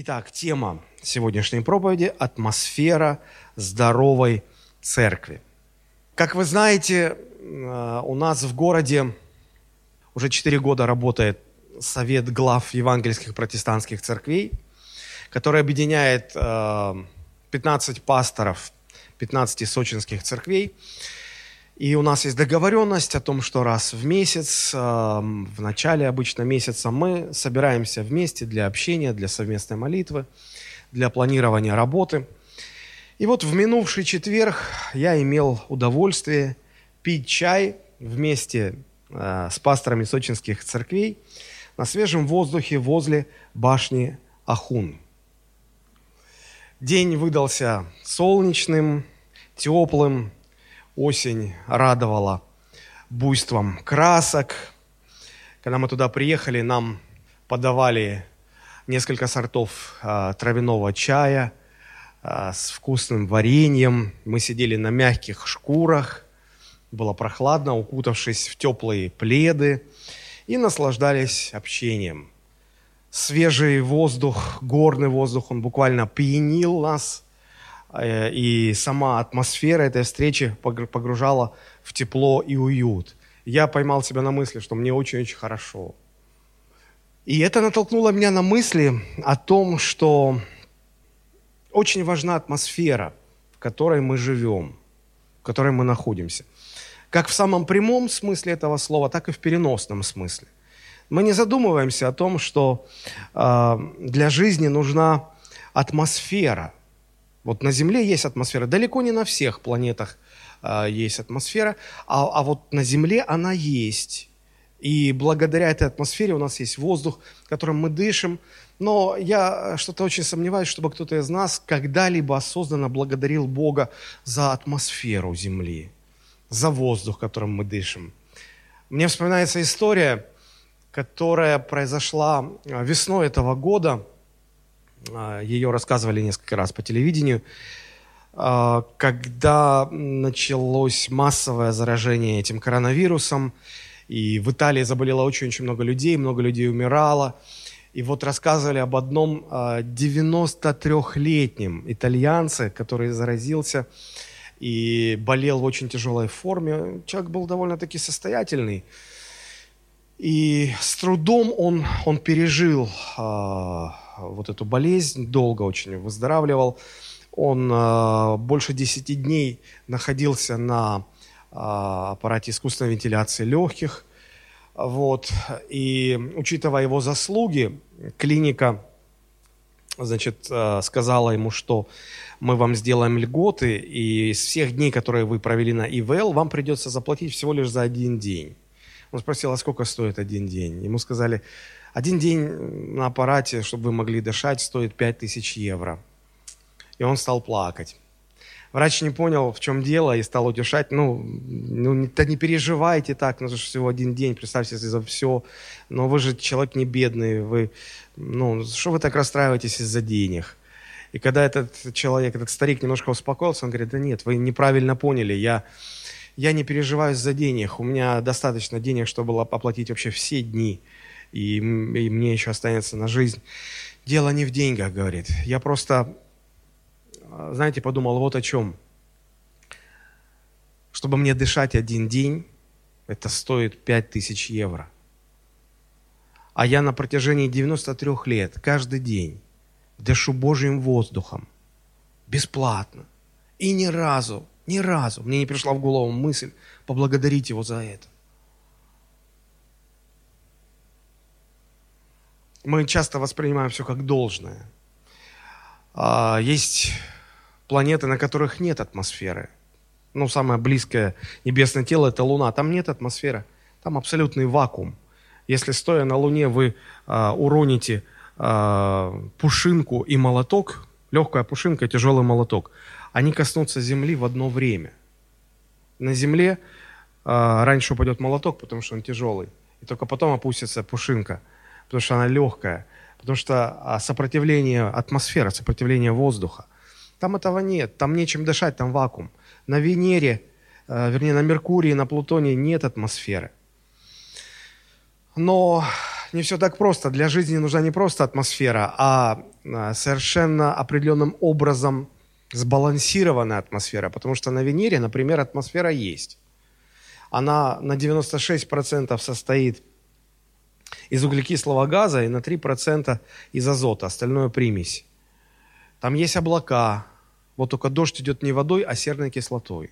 Итак, тема сегодняшней проповеди – атмосфера здоровой церкви. Как вы знаете, э, у нас в городе уже 4 года работает Совет глав евангельских протестантских церквей, который объединяет 15 э, пасторов 15 сочинских церквей. И у нас есть договоренность о том, что раз в месяц, в начале обычно месяца, мы собираемся вместе для общения, для совместной молитвы, для планирования работы. И вот в минувший четверг я имел удовольствие пить чай вместе э, с пасторами сочинских церквей на свежем воздухе возле башни Ахун. День выдался солнечным, теплым, осень радовала буйством красок. Когда мы туда приехали, нам подавали несколько сортов а, травяного чая а, с вкусным вареньем. Мы сидели на мягких шкурах, было прохладно, укутавшись в теплые пледы, и наслаждались общением. Свежий воздух, горный воздух, он буквально пьянил нас – Э, и сама атмосфера этой встречи погружала в тепло и уют. Я поймал себя на мысли, что мне очень-очень хорошо. И это натолкнуло меня на мысли о том, что очень важна атмосфера, в которой мы живем, в которой мы находимся. Как в самом прямом смысле этого слова, так и в переносном смысле. Мы не задумываемся о том, что э, для жизни нужна атмосфера – вот на Земле есть атмосфера. Далеко не на всех планетах э, есть атмосфера, а, а вот на Земле она есть. И благодаря этой атмосфере у нас есть воздух, которым мы дышим. Но я что-то очень сомневаюсь, чтобы кто-то из нас когда-либо осознанно благодарил Бога за атмосферу Земли, за воздух, которым мы дышим. Мне вспоминается история, которая произошла а, весной этого года – Ее рассказывали несколько раз по телевидению. А, когда началось массовое заражение этим коронавирусом, и в Италии заболело очень-очень много людей, много людей умирало. И вот рассказывали об одном 93-летнем а, итальянце, который заразился и болел в очень тяжелой форме. Человек был довольно-таки состоятельный. И с трудом он, он пережил вот эту болезнь, долго очень выздоравливал. Он э, больше 10 дней находился на э, аппарате искусственной вентиляции легких. Вот. И учитывая его заслуги, клиника значит, э, сказала ему, что мы вам сделаем льготы, и из всех дней, которые вы провели на ИВЛ, вам придется заплатить всего лишь за один день. Он спросил, а сколько стоит один день? Ему сказали, один день на аппарате, чтобы вы могли дышать, стоит 5000 евро. И он стал плакать. Врач не понял, в чем дело, и стал утешать. Ну, ну не, не переживайте так, ну, всего один день, представьте себе за все. Но вы же человек не бедный, вы, ну, что вы так расстраиваетесь из-за денег? И когда этот человек, этот старик немножко успокоился, он говорит, да нет, вы неправильно поняли, я, я не переживаю из-за денег, у меня достаточно денег, чтобы оплатить вообще все дни и, и мне еще останется на жизнь. Дело не в деньгах, говорит. Я просто, знаете, подумал вот о чем. Чтобы мне дышать один день, это стоит 5000 евро. А я на протяжении 93 лет каждый день дышу Божьим воздухом. Бесплатно. И ни разу, ни разу мне не пришла в голову мысль поблагодарить Его за это. Мы часто воспринимаем все как должное. А, есть планеты, на которых нет атмосферы. Ну, самое близкое небесное тело – это Луна. Там нет атмосферы, там абсолютный вакуум. Если стоя на Луне вы а, уроните а, пушинку и молоток, легкая пушинка и тяжелый молоток, они коснутся Земли в одно время. На Земле раньше упадет молоток, потому что он тяжелый, и только потом опустится пушинка – потому что она легкая, потому что а, сопротивление атмосферы, сопротивление воздуха. Там этого нет, там нечем дышать, там вакуум. На Венере, вернее, на Меркурии, на Плутоне нет атмосферы. Но не все так просто. Для жизни нужна не просто атмосфера, а, а совершенно определенным образом сбалансированная атмосфера. Потому что на Венере, например, атмосфера есть. Она на 96% состоит из углекислого газа и на 3% из азота, остальное примесь. Там есть облака, вот только дождь идет не водой, а серной кислотой.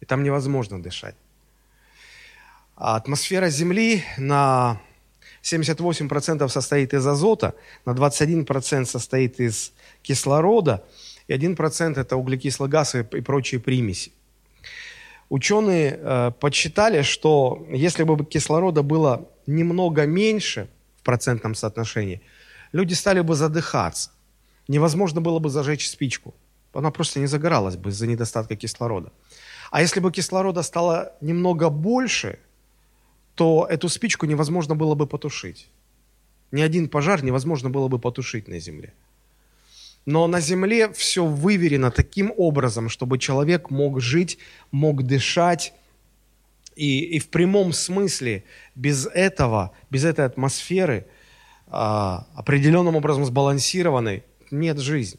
И там невозможно дышать. А атмосфера Земли на 78% состоит из азота, на 21% состоит из кислорода, и 1% это углекислый газ и, прочие примеси. Ученые э, подсчитали, что если бы кислорода было немного меньше в процентном соотношении, люди стали бы задыхаться. Невозможно было бы зажечь спичку. Она просто не загоралась бы из-за недостатка кислорода. А если бы кислорода стало немного больше, то эту спичку невозможно было бы потушить. Ни один пожар невозможно было бы потушить на Земле. Но на Земле все выверено таким образом, чтобы человек мог жить, мог дышать. И, и в прямом смысле без этого, без этой атмосферы, а, определенным образом сбалансированной, нет жизни.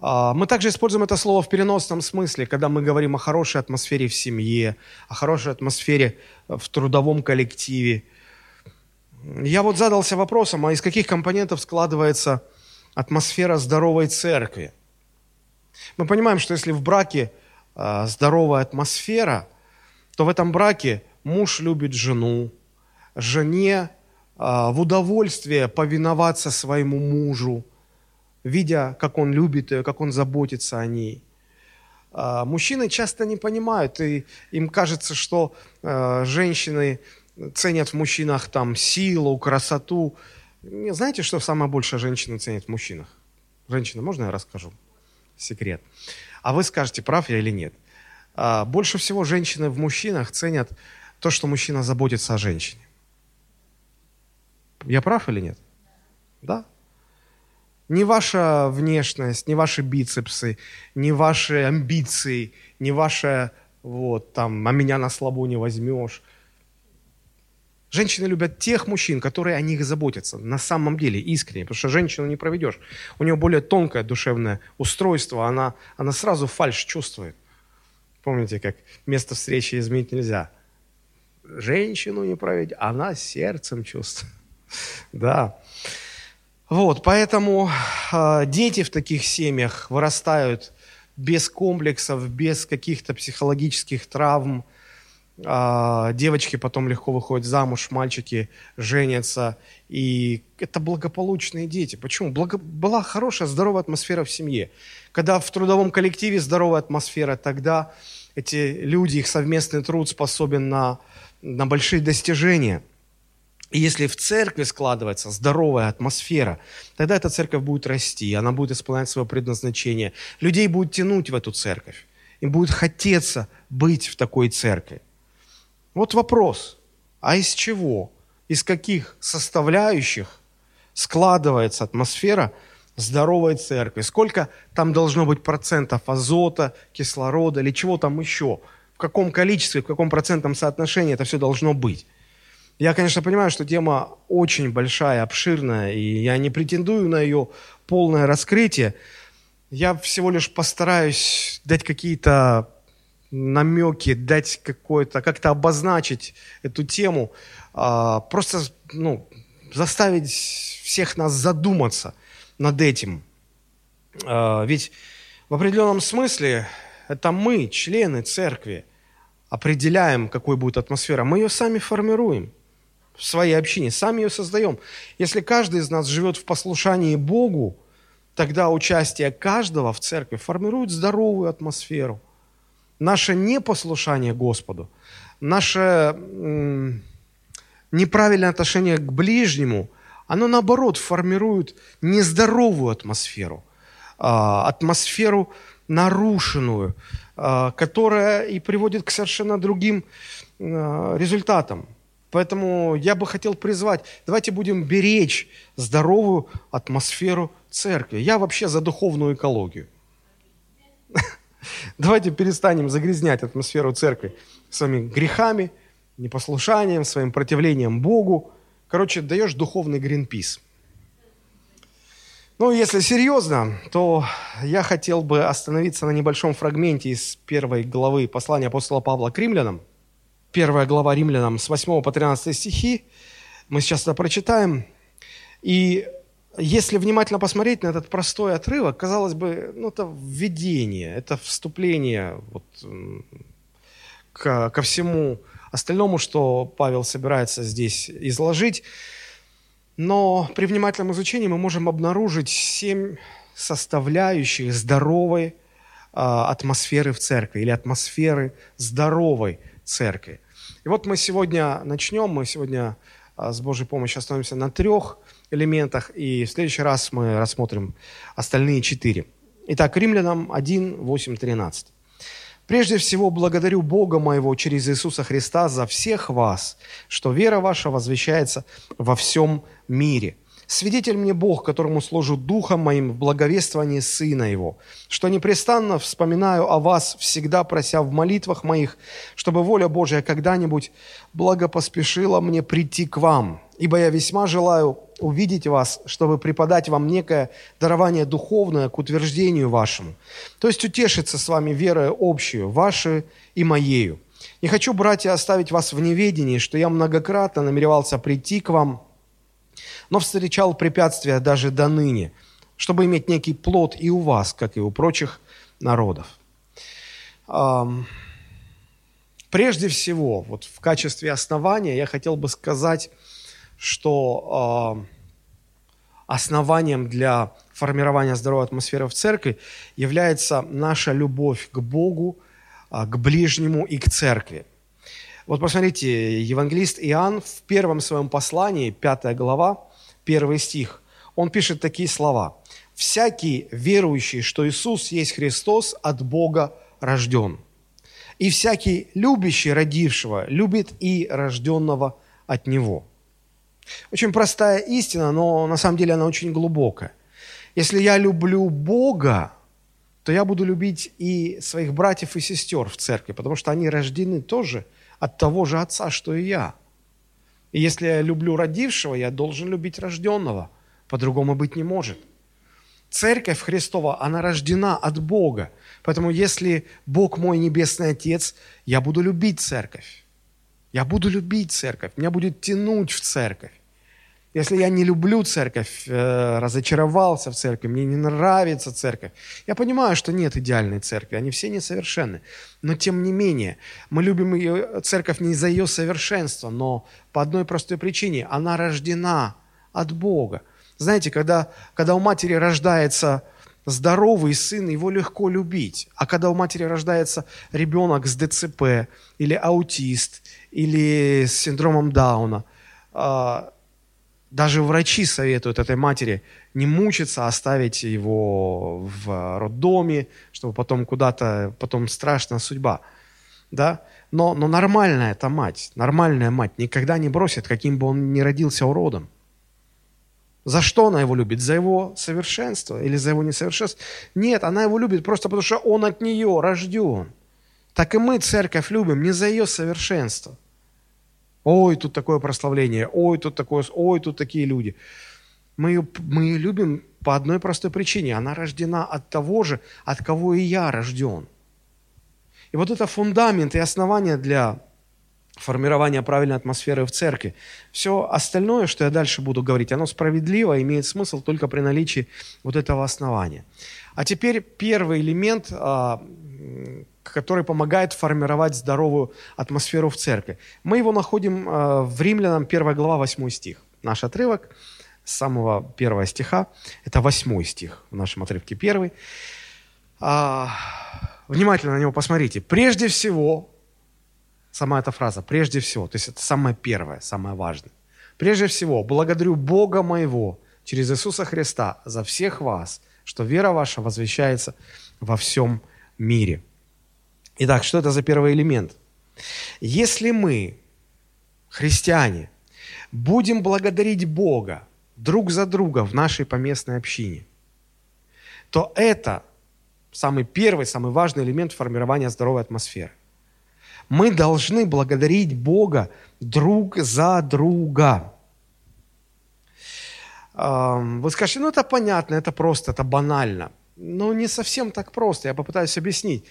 А, мы также используем это слово в переносном смысле, когда мы говорим о хорошей атмосфере в семье, о хорошей атмосфере в трудовом коллективе. Я вот задался вопросом, а из каких компонентов складывается атмосфера здоровой церкви? Мы понимаем, что если в браке а, здоровая атмосфера, то в этом браке муж любит жену, жене а, в удовольствие повиноваться своему мужу, видя, как он любит ее, как он заботится о ней. А, мужчины часто не понимают, и им кажется, что женщины ценят в мужчинах там силу, красоту. Знаете, что самое большее женщины ценят в мужчинах? Женщина, можно я расскажу? Секрет. А вы скажете, прав я или нет. А, больше всего женщины в мужчинах ценят то, что мужчина заботится о женщине. Я прав или нет? Да? Не ваша внешность, не ваши бицепсы, не ваши амбиции, не ваша, вот, там, а меня на слабо не возьмешь. Женщины любят тех мужчин, которые о них заботятся, на самом деле, искренне, потому что женщину не проведешь. У нее более тонкое душевное устройство, она, она сразу фальш чувствует. Помните, как место встречи изменить нельзя. Женщину не проведешь, она сердцем чувствует. Да. Вот, поэтому э, дети в таких семьях вырастают без комплексов, без каких-то психологических травм. Э, девочки потом легко выходят замуж, мальчики женятся. И это благополучные дети. Почему? Благо... Была хорошая, здоровая атмосфера в семье. Когда в трудовом коллективе здоровая атмосфера, тогда эти люди, их совместный труд способен на, на большие достижения – и если в церкви складывается здоровая атмосфера, тогда эта церковь будет расти, она будет исполнять свое предназначение. Людей будет тянуть в эту церковь. Им будет хотеться быть в такой церкви. Вот вопрос, а из чего, из каких составляющих складывается атмосфера здоровой церкви? Сколько там должно быть процентов азота, кислорода или чего там еще? В каком количестве, в каком процентном соотношении это все должно быть? Я, конечно, понимаю, что тема очень большая, обширная, и я не претендую на ее полное раскрытие. Я всего лишь постараюсь дать какие-то намеки, дать какое-то, как-то обозначить эту тему, а, просто ну, заставить всех нас задуматься над этим. А, ведь в определенном смысле это мы, члены церкви, определяем, какой будет атмосфера. Мы ее сами формируем в своей общине, сами ее создаем. Если каждый из нас живет в послушании Богу, тогда участие каждого в церкви формирует здоровую атмосферу. Наше непослушание Господу, наше неправильное отношение к ближнему, оно наоборот формирует нездоровую атмосферу, э, атмосферу нарушенную, э, которая и приводит к совершенно другим э, результатам. Поэтому я бы хотел призвать, давайте будем беречь здоровую атмосферу церкви. Я вообще за духовную экологию. Давайте перестанем загрязнять атмосферу церкви своими грехами, непослушанием, своим противлением Богу Короче, даешь духовный гринпис. Ну, если серьезно, то я хотел бы остановиться на небольшом фрагменте из первой главы послания апостола Павла к римлянам. Первая глава римлянам с 8 по 13 стихи. Мы сейчас это прочитаем. И если внимательно посмотреть на этот простой отрывок, казалось бы, ну, это введение, это вступление вот, к, ко всему остальному, что Павел собирается здесь изложить. Но при внимательном изучении мы можем обнаружить семь составляющих здоровой э, атмосферы в церкви или атмосферы здоровой церкви. И вот мы сегодня начнем, мы сегодня э, с Божьей помощью остановимся на трех элементах, и в следующий раз мы рассмотрим остальные четыре. Итак, Римлянам 1, 8, 13. Прежде всего, благодарю Бога моего через Иисуса Христа за всех вас, что вера ваша возвещается во всем мире. Свидетель мне Бог, которому служу духом моим в благовествовании Сына Его, что непрестанно вспоминаю о вас, всегда прося в молитвах моих, чтобы воля Божия когда-нибудь благопоспешила мне прийти к вам, ибо я весьма желаю увидеть вас, чтобы преподать вам некое дарование духовное к утверждению вашему, то есть утешиться с вами верой общую, вашей и моею. Не хочу, братья, оставить вас в неведении, что я многократно намеревался прийти к вам, но встречал препятствия даже до ныне, чтобы иметь некий плод и у вас, как и у прочих народов. Прежде всего, вот в качестве основания я хотел бы сказать, что основанием для формирования здоровой атмосферы в церкви является наша любовь к Богу, а, к ближнему и к церкви. Вот посмотрите, евангелист Иоанн в первом своем послании, пятая глава, первый стих, он пишет такие слова. «Всякий верующий, что Иисус есть Христос, от Бога рожден. И всякий любящий родившего любит и рожденного от Него». Очень простая истина, но на самом деле она очень глубокая. Если я люблю Бога, то я буду любить и своих братьев и сестер в церкви, потому что они рождены тоже от того же Отца, что и я. И если я люблю родившего, я должен любить рожденного. По-другому быть не может. Церковь Христова, она рождена от Бога. Поэтому если Бог мой Небесный Отец, я буду любить церковь. Я буду любить церковь. Меня будет тянуть в церковь. Если я не люблю церковь, э, разочаровался в церкви, мне не нравится церковь, я понимаю, что нет идеальной церкви, они все несовершенны. Но тем не менее, мы любим ее, церковь не из-за ее совершенства, но по одной простой причине. Она рождена от Бога. Знаете, когда, когда у матери рождается здоровый сын, его легко любить. А когда у матери рождается ребенок с ДЦП, или аутист, или с синдромом Дауна, а, даже врачи советуют этой матери не мучиться, а оставить его в роддоме, чтобы потом куда-то, потом страшная судьба. Да? Но, но нормальная эта мать, нормальная мать никогда не бросит, каким бы он ни родился уродом. За что она его любит? За его совершенство или за его несовершенство? Нет, она его любит просто потому, что он от нее рожден. Так и мы церковь любим не за ее совершенство – Ой, тут такое прославление, ой, тут такое, ой, тут такие люди. Мы ее, мы ее любим по одной простой причине. Она рождена от того же, от кого и я рожден. И вот это фундамент и основание для формирования правильной атмосферы в церкви. Все остальное, что я дальше буду говорить, оно справедливо, имеет смысл только при наличии вот этого основания. А теперь первый элемент, а, который помогает формировать здоровую атмосферу в церкви. Мы его находим а, в Римлянам 1 глава 8 стих. Наш отрывок с самого первого стиха, это 8 стих в нашем отрывке первый. А, внимательно на него посмотрите. Прежде всего, сама эта фраза, прежде всего, то есть это самое первое, самое важное. Прежде всего, благодарю Бога моего через Иисуса Христа за всех вас, что вера ваша возвещается во всем мире. Итак, что это за первый элемент? Если мы, христиане, будем благодарить Бога друг за друга в нашей поместной общине, то это самый первый, самый важный элемент формирования здоровой атмосферы. Мы должны благодарить Бога друг за друга. Вы скажете, ну это понятно, это просто, это банально. Но не совсем так просто, я попытаюсь объяснить.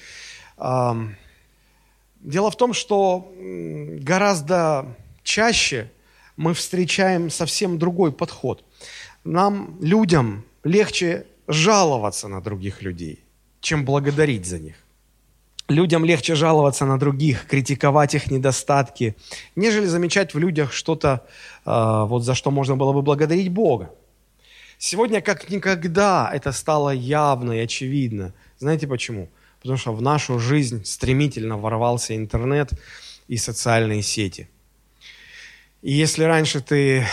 Дело в том, что гораздо чаще мы встречаем совсем другой подход. Нам, людям, легче жаловаться на других людей, чем благодарить за них. Людям легче жаловаться на других, критиковать их недостатки, нежели замечать в людях что-то, э, вот за что можно было бы благодарить Бога. Сегодня как никогда это стало явно и очевидно. Знаете почему? Потому что в нашу жизнь стремительно ворвался интернет и социальные сети. И если раньше ты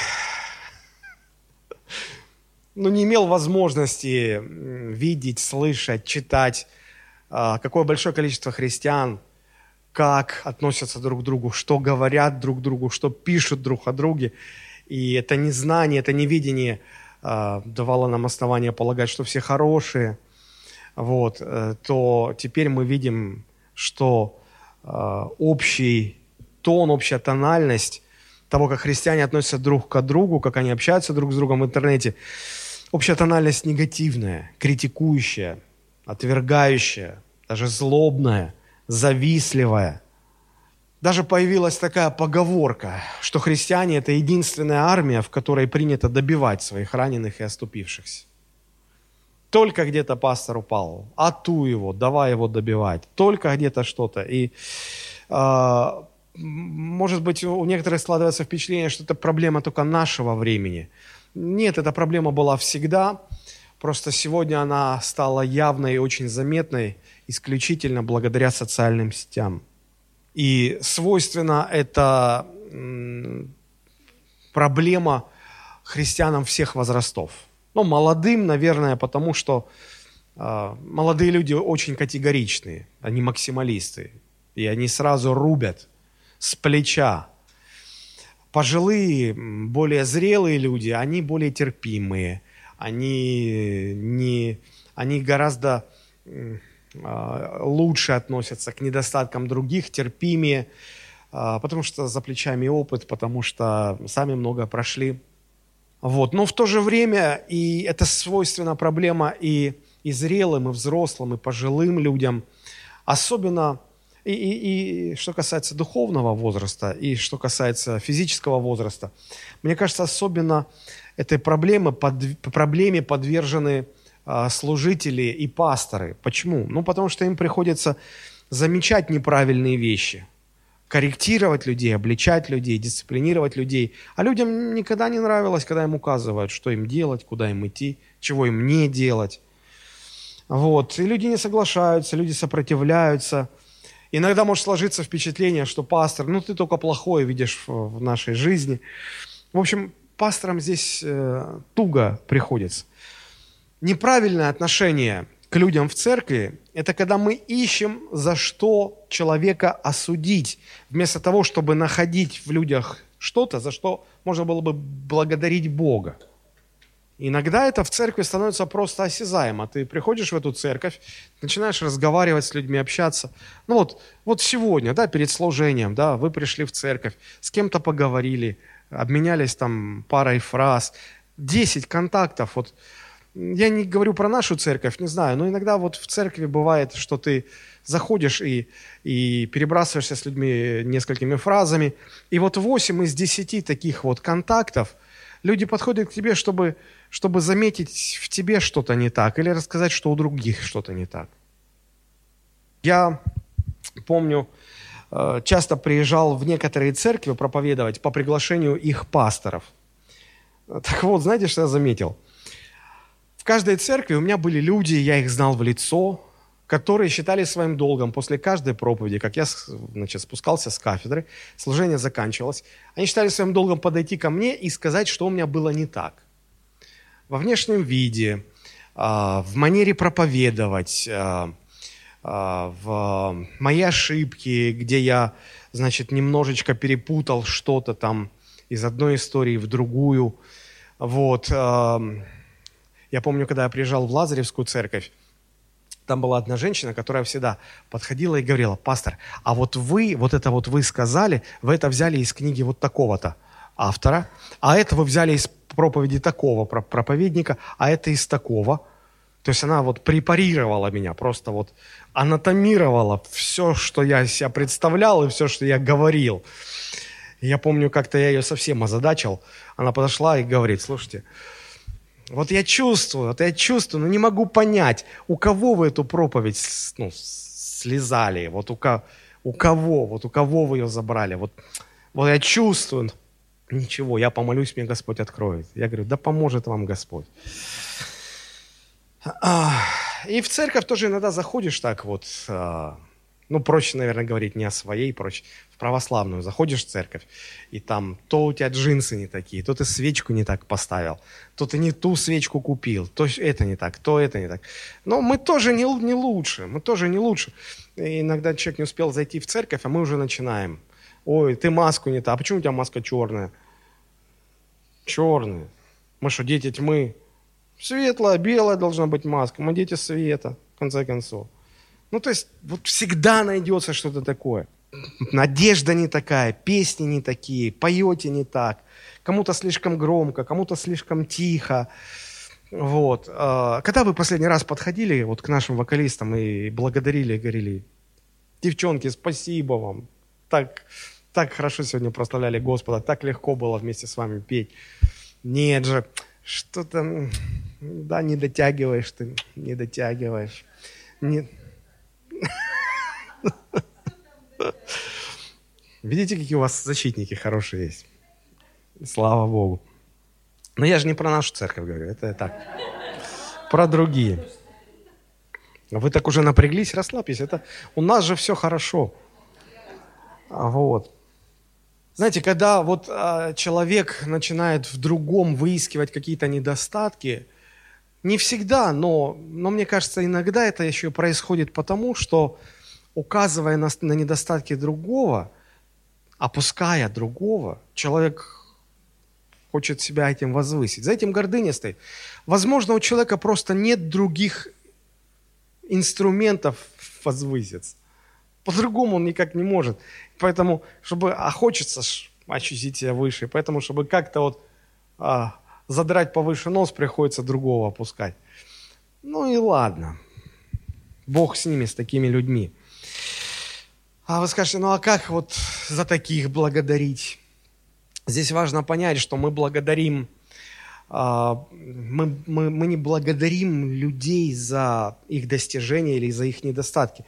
ну, не имел возможности видеть, слышать, читать, а, какое большое количество христиан, как относятся друг к другу, что говорят друг другу, что пишут друг о друге. И это незнание, это невидение а, давало нам основание полагать, что все хорошие, вот, э, то теперь мы видим, что а, общий тон, общая тональность того, как христиане относятся друг к другу, как они общаются друг с другом в интернете, общая тональность негативная, критикующая, отвергающая, даже злобная, завистливая. Даже появилась такая поговорка, что христиане – это единственная армия, в которой принято добивать своих раненых и оступившихся. Только где-то пастор упал, а ту его, давай его добивать. Только где-то что-то. И, э, может быть, у некоторых складывается впечатление, что это проблема только нашего времени. Нет, эта проблема была всегда. Просто сегодня она стала явной и очень заметной исключительно благодаря социальным сетям. И свойственно это проблема христианам всех возрастов. Ну, молодым, наверное, потому что э, молодые люди очень категоричные, они максималисты, и они сразу рубят с плеча. Пожилые, более зрелые люди, они более терпимые, они, не, они гораздо а, лучше относятся к недостаткам других, терпимее, а, потому что за плечами опыт, потому что сами много прошли. Вот. Но в то же время, и это свойственно проблема и, и зрелым, и взрослым, и пожилым людям, особенно и, и, и что касается духовного возраста, и что касается физического возраста, мне кажется, особенно этой проблемы, под, проблеме подвержены а, служители и пасторы. Почему? Ну, потому что им приходится замечать неправильные вещи, корректировать людей, обличать людей, дисциплинировать людей. А людям никогда не нравилось, когда им указывают, что им делать, куда им идти, чего им не делать. Вот. И люди не соглашаются, люди сопротивляются. Иногда может сложиться впечатление, что пастор, ну ты только плохое видишь в нашей жизни. В общем, пасторам здесь э, туго приходится. Неправильное отношение к людям в церкви – это когда мы ищем, за что человека осудить, вместо того, чтобы находить в людях что-то, за что можно было бы благодарить Бога. Иногда это в церкви становится просто осязаемо. Ты приходишь в эту церковь, начинаешь разговаривать с людьми, общаться. Ну вот, вот сегодня, да, перед служением, да, вы пришли в церковь, с кем-то поговорили, обменялись там парой фраз, 10 контактов. Вот я не говорю про нашу церковь, не знаю, но иногда вот в церкви бывает, что ты заходишь и, и перебрасываешься с людьми несколькими фразами, и вот 8 из 10 таких вот контактов люди подходят к тебе, чтобы, чтобы заметить в тебе что-то не так или рассказать, что у других что-то не так. Я помню, э, часто приезжал в некоторые церкви проповедовать по приглашению их пасторов. Так вот, знаете, что я заметил? Каждой церкви у меня были люди, я их знал в лицо, которые считали своим долгом после каждой проповеди, как я значит, спускался с кафедры, служение заканчивалось, они считали своим долгом подойти ко мне и сказать, что у меня было не так. Во внешнем виде, а, в манере проповедовать, а, а, в моей ошибке, где я, значит, немножечко перепутал что-то там из одной истории в другую. Вот. Я помню, когда я приезжал в Лазаревскую церковь, там была одна женщина, которая всегда подходила и говорила, пастор, а вот вы, вот это вот вы сказали, вы это взяли из книги вот такого-то автора, а это вы взяли из проповеди такого проповедника, а это из такого. То есть она вот препарировала меня, просто вот анатомировала все, что я себя представлял и все, что я говорил. Я помню, как-то я ее совсем озадачил. Она подошла и говорит, слушайте, вот я чувствую, вот я чувствую, но не могу понять, у кого вы эту проповедь ну, слезали, вот у, ко, у кого, вот у кого вы ее забрали, вот, вот я чувствую, ничего, я помолюсь, мне Господь откроет. Я говорю, да поможет вам Господь. И в церковь тоже иногда заходишь так вот, а, ну, проще, наверное, говорить не о своей, проще, в православную заходишь в церковь, и там то у тебя джинсы не такие, то ты свечку не так поставил, то ты не ту свечку купил, то это не так, то это не так. Но мы тоже не, не лучше, мы тоже не лучше. И иногда человек не успел зайти в церковь, а мы уже начинаем. Ой, ты маску не так, а почему у тебя маска черная? Черная. Мы что, дети тьмы? Светлая, белая должна быть маска, мы дети света, в конце концов. Ну, то есть, вот всегда найдется что-то такое. Надежда не такая, песни не такие, поете не так. Кому-то слишком громко, кому-то слишком тихо. Вот. А, когда вы последний раз подходили вот к нашим вокалистам и благодарили, говорили, девчонки, спасибо вам, так, так хорошо сегодня прославляли Господа, так легко было вместе с вами петь. Нет же, что-то, да, не дотягиваешь ты, не дотягиваешь. Не... Видите, какие у вас защитники хорошие есть? Слава Богу. Но я же не про нашу церковь говорю, это так. Про другие. Вы так уже напряглись, расслабьтесь. Это у нас же все хорошо. А вот. Знаете, когда вот а, человек начинает в другом выискивать какие-то недостатки, не всегда, но, но мне кажется, иногда это еще происходит потому, что указывая на, на недостатки другого, опуская другого, человек хочет себя этим возвысить. За этим гордыня стоит. Возможно, у человека просто нет других инструментов возвыситься. По-другому он никак не может. Поэтому, чтобы, а хочется ощутить себя выше, поэтому, чтобы как-то вот а, задрать повыше нос, приходится другого опускать. Ну и ладно. Бог с ними, с такими людьми. А вы скажете, ну а как вот за таких благодарить? Здесь важно понять, что мы благодарим, а, мы, мы, мы не благодарим людей за их достижения или за их недостатки.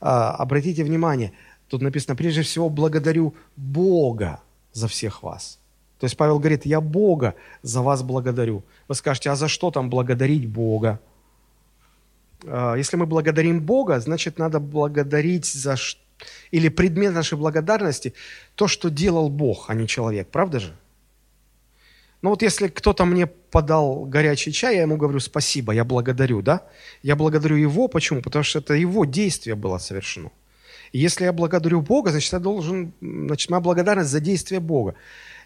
А, обратите внимание, тут написано, прежде всего благодарю Бога за всех вас. То есть Павел говорит, я Бога за вас благодарю. Вы скажете, а за что там благодарить Бога? А, если мы благодарим Бога, значит, надо благодарить за что или предмет нашей благодарности то, что делал Бог, а не человек. Правда же? Ну вот если кто-то мне подал горячий чай, я ему говорю спасибо, я благодарю, да? Я благодарю его, почему? Потому что это его действие было совершено. И если я благодарю Бога, значит, я должен, значит, моя благодарность за действие Бога.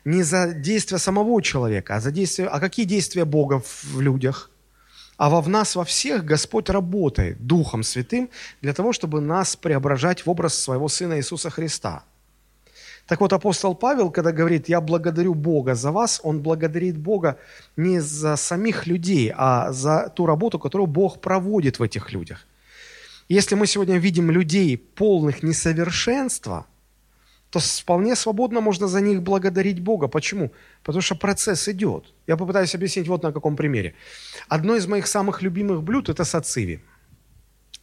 Не за действие самого человека, а за действие, а какие действия Бога в людях? а во в нас, во всех Господь работает Духом Святым для того, чтобы нас преображать в образ своего Сына Иисуса Христа. Так вот, апостол Павел, когда говорит, я благодарю Бога за вас, он благодарит Бога не за самих людей, а за ту работу, которую Бог проводит в этих людях. Если мы сегодня видим людей полных несовершенства – то вполне свободно можно за них благодарить Бога. Почему? Потому что процесс идет. Я попытаюсь объяснить вот на каком примере. Одно из моих самых любимых блюд – это сациви.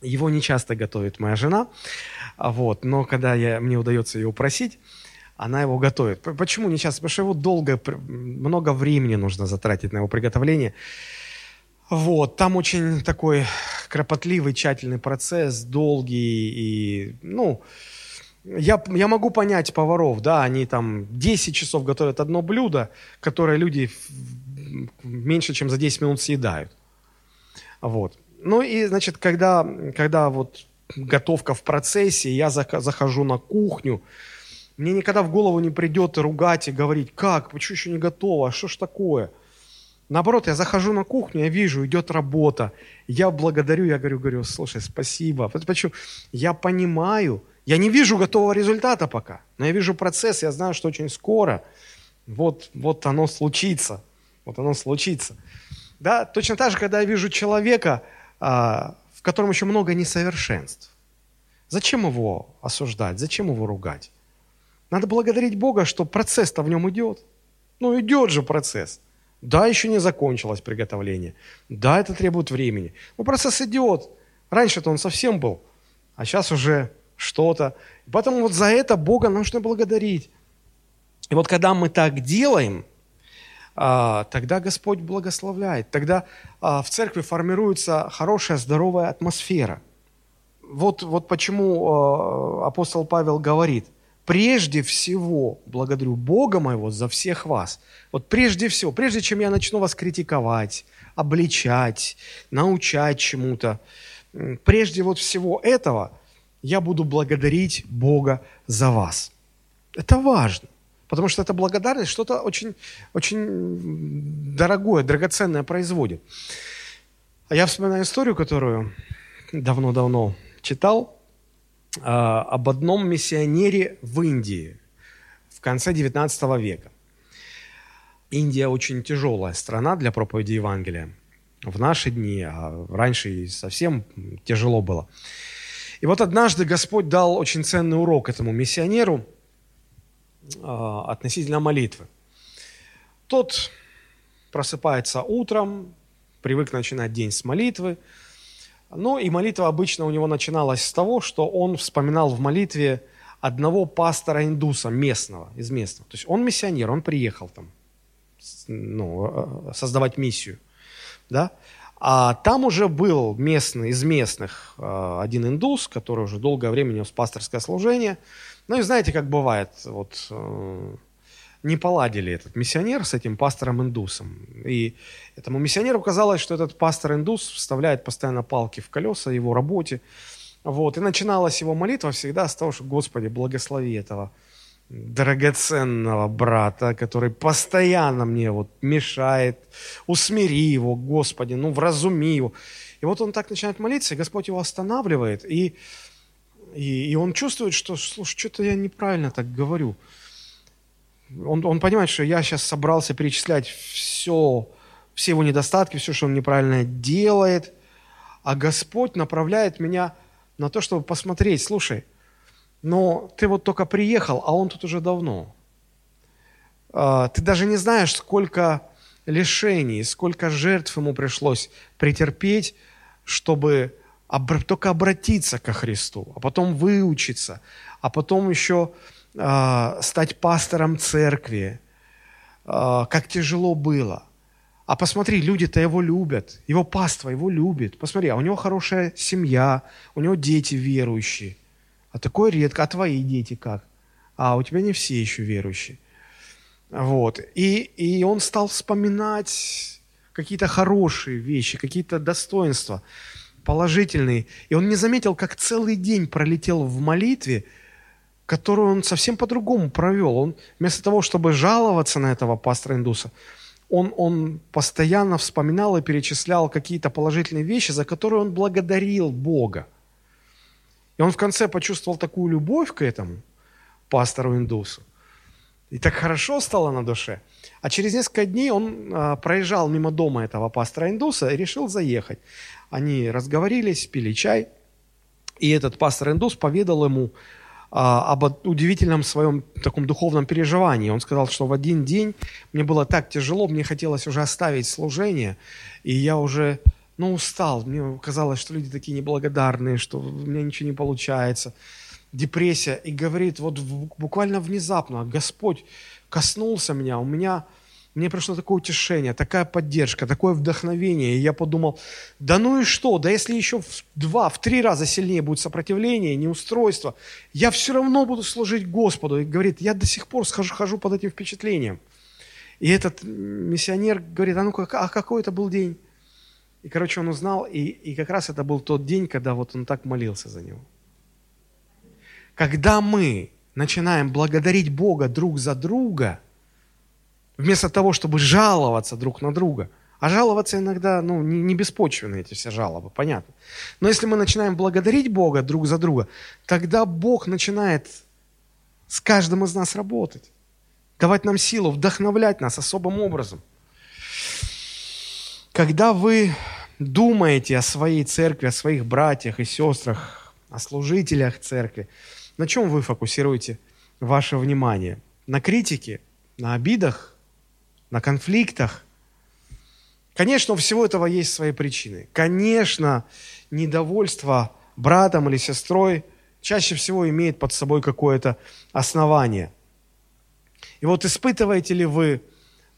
Его не часто готовит моя жена, вот, но когда я, мне удается ее упросить, она его готовит. Почему не часто? Потому что его долго, много времени нужно затратить на его приготовление. Вот, там очень такой кропотливый, тщательный процесс, долгий и, ну, я, я могу понять поваров, да, они там 10 часов готовят одно блюдо, которое люди меньше, чем за 10 минут съедают. Вот. Ну и, значит, когда, когда вот готовка в процессе, я захожу на кухню, мне никогда в голову не придет ругать и говорить, как, почему еще не готово, а что ж такое? Наоборот, я захожу на кухню, я вижу, идет работа, я благодарю, я говорю, говорю, слушай, спасибо. Почему? Я понимаю, я не вижу готового результата пока, но я вижу процесс, я знаю, что очень скоро вот, вот оно случится. Вот оно случится. Да, точно так же, когда я вижу человека, а, в котором еще много несовершенств. Зачем его осуждать? Зачем его ругать? Надо благодарить Бога, что процесс-то в нем идет. Ну, идет же процесс. Да, еще не закончилось приготовление. Да, это требует времени. Но процесс идет. Раньше-то он совсем был, а сейчас уже что-то. Поэтому вот за это Бога нужно благодарить. И вот когда мы так делаем, а, тогда Господь благословляет. Тогда а, в церкви формируется хорошая, здоровая атмосфера. Вот, вот почему а, апостол Павел говорит – прежде всего благодарю Бога моего за всех вас. Вот прежде всего, прежде чем я начну вас критиковать, обличать, научать чему-то, прежде вот всего этого я буду благодарить Бога за вас. Это важно, потому что эта благодарность что-то очень, очень дорогое, драгоценное производит. А я вспоминаю историю, которую давно-давно читал – а, об одном миссионере в Индии в конце XIX века. Индия очень тяжелая страна для проповеди Евангелия. В наши дни, а раньше совсем тяжело было. И вот однажды Господь дал очень ценный урок этому миссионеру э, относительно молитвы. Тот просыпается утром, привык начинать день с молитвы, ну и молитва обычно у него начиналась с того, что он вспоминал в молитве одного пастора индуса местного, из местного. То есть он миссионер, он приехал там ну, э, создавать миссию. Да? А там уже был местный, из местных э, один индус, который уже долгое время нес пасторское служение. Ну и знаете, как бывает, вот э, не поладили этот миссионер с этим пастором-индусом. И этому миссионеру казалось, что этот пастор-индус вставляет постоянно палки в колеса его работе. Вот. И начиналась его молитва всегда с того, что «Господи, благослови этого драгоценного брата, который постоянно мне вот мешает, усмири его, Господи, ну вразуми его». И вот он так начинает молиться, и Господь его останавливает, и, и, и он чувствует, что, слушай, что-то я неправильно так говорю – он, он понимает, что я сейчас собрался перечислять все, все его недостатки, все, что он неправильно делает, а Господь направляет меня на то, чтобы посмотреть, слушай, но ты вот только приехал, а он тут уже давно. А, ты даже не знаешь, сколько лишений, сколько жертв ему пришлось претерпеть, чтобы только обратиться ко Христу, а потом выучиться, а потом еще э, стать пастором церкви, э, как тяжело было. А посмотри, люди-то его любят, его паства его любит. Посмотри, а у него хорошая семья, у него дети верующие. А такое редко, а твои дети как? А у тебя не все еще верующие. Вот. И, и он стал вспоминать какие-то хорошие вещи, какие-то достоинства положительные. И он не заметил, как целый день пролетел в молитве – которую он совсем по-другому провел. Он вместо того, чтобы жаловаться на этого пастора индуса, он, он постоянно вспоминал и перечислял какие-то положительные вещи, за которые он благодарил Бога. И он в конце почувствовал такую любовь к этому пастору индусу. И так хорошо стало на душе. А через несколько дней он а, проезжал мимо дома этого пастора индуса и решил заехать. Они разговорились, пили чай. И этот пастор индус поведал ему а, об удивительном своем таком духовном переживании. Он сказал, что в один день мне было так тяжело, мне хотелось уже оставить служение, и я уже ну, устал. Мне казалось, что люди такие неблагодарные, что у меня ничего не получается. Депрессия. И говорит, вот буквально внезапно Господь коснулся меня, у меня мне пришло такое утешение, такая поддержка, такое вдохновение. И я подумал, да ну и что, да если еще в два, в три раза сильнее будет сопротивление, неустройство, я все равно буду служить Господу. И говорит, я до сих пор схожу, хожу под этим впечатлением. И этот миссионер говорит, а ну как, а какой это был день? И, короче, он узнал, и, и как раз это был тот день, когда вот он так молился за него. Когда мы начинаем благодарить Бога друг за друга – Вместо того, чтобы жаловаться друг на друга. А жаловаться иногда, ну, не, не беспочвенные эти все жалобы, понятно. Но если мы начинаем благодарить Бога друг за друга, тогда Бог начинает с каждым из нас работать. Давать нам силу, вдохновлять нас особым образом. Когда вы думаете о своей церкви, о своих братьях и сестрах, о служителях церкви, на чем вы фокусируете ваше внимание? На критике, на обидах, на конфликтах? Конечно, у всего этого есть свои причины. Конечно, недовольство братом или сестрой чаще всего имеет под собой какое-то основание. И вот испытываете ли вы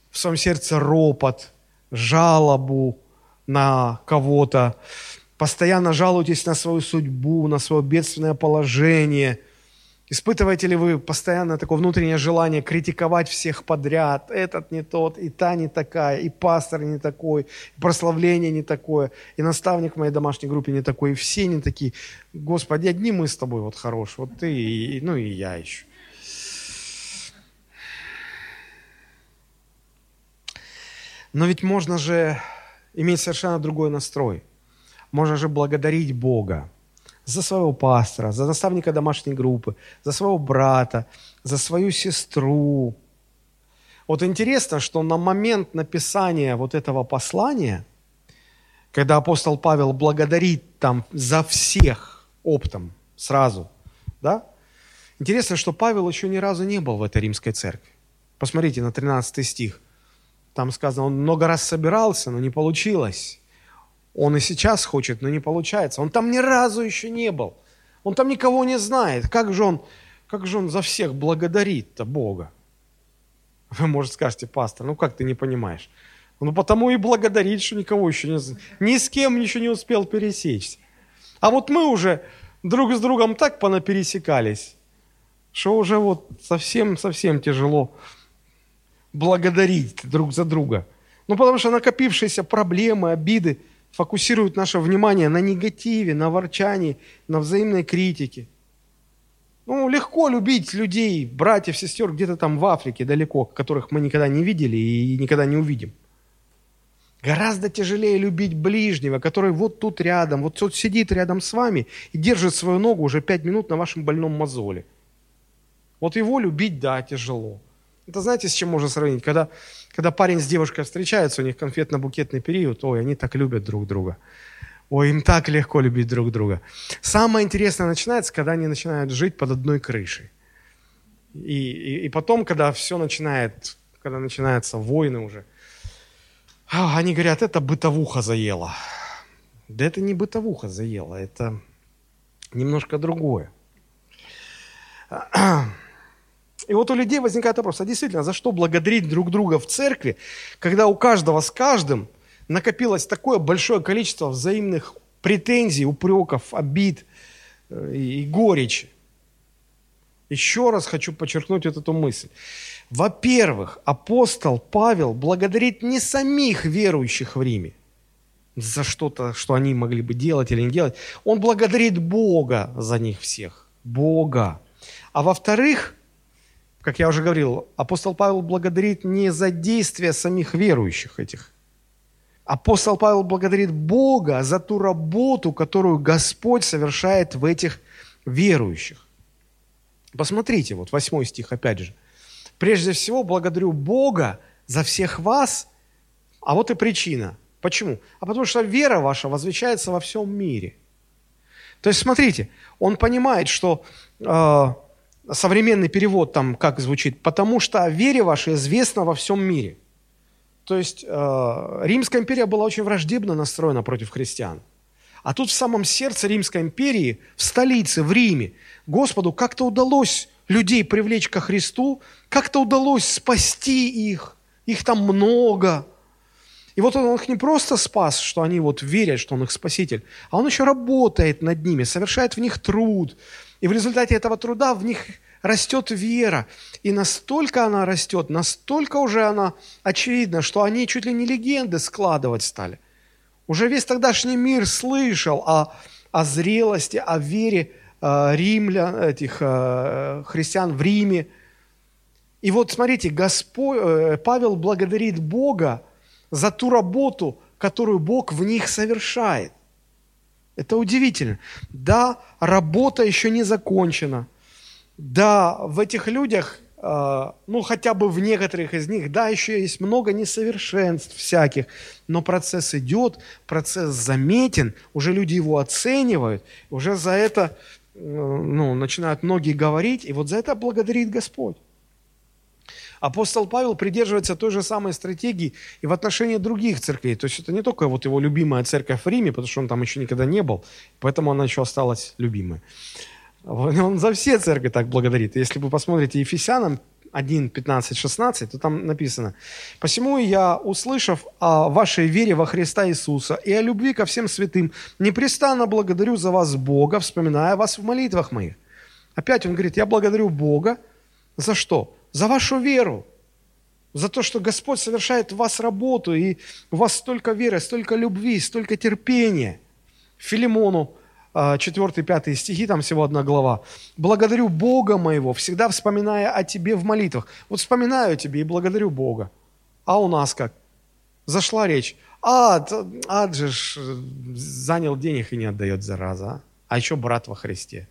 в своем сердце ропот, жалобу на кого-то, постоянно жалуетесь на свою судьбу, на свое бедственное положение – Испытываете ли вы постоянно такое внутреннее желание критиковать всех подряд? Этот не тот, и та не такая, и пастор не такой, и прославление не такое, и наставник в моей домашней группе не такой, и все не такие. Господи, одни мы с тобой вот хорошие, вот ты, и, ну и я еще. Но ведь можно же иметь совершенно другой настрой. Можно же благодарить Бога за своего пастора, за наставника домашней группы, за своего брата, за свою сестру. Вот интересно, что на момент написания вот этого послания, когда апостол Павел благодарит там за всех оптом сразу, да, интересно, что Павел еще ни разу не был в этой римской церкви. Посмотрите на 13 стих. Там сказано, он много раз собирался, но не получилось. Он и сейчас хочет, но не получается. Он там ни разу еще не был. Он там никого не знает. Как же он, как же он за всех благодарит-то Бога? Вы, может, скажете, пастор, ну как ты не понимаешь? Ну потому и благодарит, что никого еще не знает. Ни с кем еще не успел пересечься. А вот мы уже друг с другом так понапересекались, что уже вот совсем-совсем тяжело благодарить друг за друга. Ну потому что накопившиеся проблемы, обиды – фокусируют наше внимание на негативе, на ворчании, на взаимной критике. Ну, легко любить людей, братьев, сестер где-то там в Африке далеко, которых мы никогда не видели и никогда не увидим. Гораздо тяжелее любить ближнего, который вот тут рядом, вот тут сидит рядом с вами и держит свою ногу уже пять минут на вашем больном мозоле. Вот его любить, да, тяжело. Это знаете, с чем можно сравнить? Когда, когда парень с девушкой встречаются, у них конфетно-букетный период, ой, они так любят друг друга. Ой, им так легко любить друг друга. Самое интересное начинается, когда они начинают жить под одной крышей. И, и, и потом, когда все начинает, когда начинаются войны уже, а, они говорят, это бытовуха заела. Да это не бытовуха заела, это немножко другое. И вот у людей возникает вопрос, а действительно, за что благодарить друг друга в церкви, когда у каждого с каждым накопилось такое большое количество взаимных претензий, упреков, обид э, и горечи? Еще раз хочу подчеркнуть вот эту мысль. Во-первых, апостол Павел благодарит не самих верующих в Риме за что-то, что они могли бы делать или не делать. Он благодарит Бога за них всех. Бога. А во-вторых, как я уже говорил, апостол Павел благодарит не за действия самих верующих этих. Апостол Павел благодарит Бога за ту работу, которую Господь совершает в этих верующих. Посмотрите, вот восьмой стих опять же. Прежде всего благодарю Бога за всех вас, а вот и причина. Почему? А потому что вера ваша возвещается во всем мире. То есть, смотрите, он понимает, что э, современный перевод там как звучит? Потому что о вере вашей известно во всем мире. То есть э, Римская империя была очень враждебно настроена против христиан. А тут в самом сердце Римской империи, в столице, в Риме, Господу как-то удалось людей привлечь ко Христу, как-то удалось спасти их. Их там много. И вот он их не просто спас, что они вот верят, что он их спаситель, а он еще работает над ними, совершает в них труд, и в результате этого труда в них растет вера. И настолько она растет, настолько уже она очевидна, что они чуть ли не легенды складывать стали. Уже весь тогдашний мир слышал о, о зрелости, о вере э, римлян, этих э, христиан в Риме. И вот смотрите, Господь, э, Павел благодарит Бога за ту работу, которую Бог в них совершает. Это удивительно. Да, работа еще не закончена. Да, в этих людях э, ну, хотя бы в некоторых из них, да, еще есть много несовершенств всяких, но процесс идет, процесс заметен, уже люди его оценивают, уже за это, э, ну, начинают многие говорить, и вот за это благодарит Господь. Апостол Павел придерживается той же самой стратегии и в отношении других церквей. То есть это не только вот его любимая церковь в Риме, потому что он там еще никогда не был, поэтому она еще осталась любимой. Он за все церкви так благодарит. Если вы посмотрите Ефесянам 1, 15, 16, то там написано, «Посему я, услышав о вашей вере во Христа Иисуса и о любви ко всем святым, непрестанно благодарю за вас Бога, вспоминая вас в молитвах моих». Опять он говорит, я благодарю Бога за что? За вашу веру, за то, что Господь совершает в вас работу, и у вас столько веры, столько любви, столько терпения. Филимону 4-5 стихи, там всего одна глава. «Благодарю Бога моего, всегда вспоминая о тебе в молитвах». Вот вспоминаю тебе и благодарю Бога. А у нас как? Зашла речь. Ад, ад же ж занял денег и не отдает, зараза. А, а еще брат во Христе.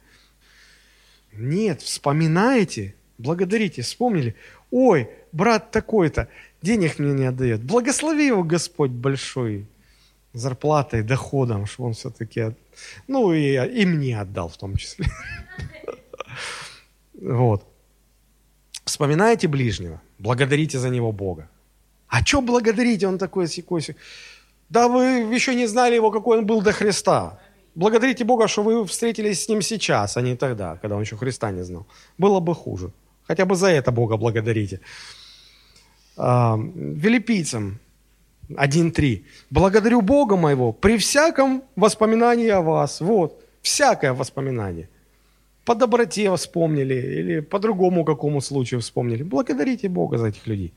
Нет, вспоминаете, благодарите, вспомнили. Ой, брат такой-то, денег мне не отдает. Благослови его Господь большой зарплатой, доходом, что он все-таки, ну и, и мне отдал в том числе. Вот. Вспоминайте ближнего, благодарите за него Бога. А что благодарите, он такой секой Да вы еще не знали его, какой он был до Христа. Благодарите Бога, что вы встретились с ним сейчас, а не тогда, когда он еще Христа не знал. Было бы хуже. Хотя бы за это Бога благодарите. А, филиппийцам 1.3. «Благодарю Бога моего при всяком воспоминании о вас». Вот, всякое воспоминание. По доброте вспомнили или по другому какому случаю вспомнили. Благодарите Бога за этих людей.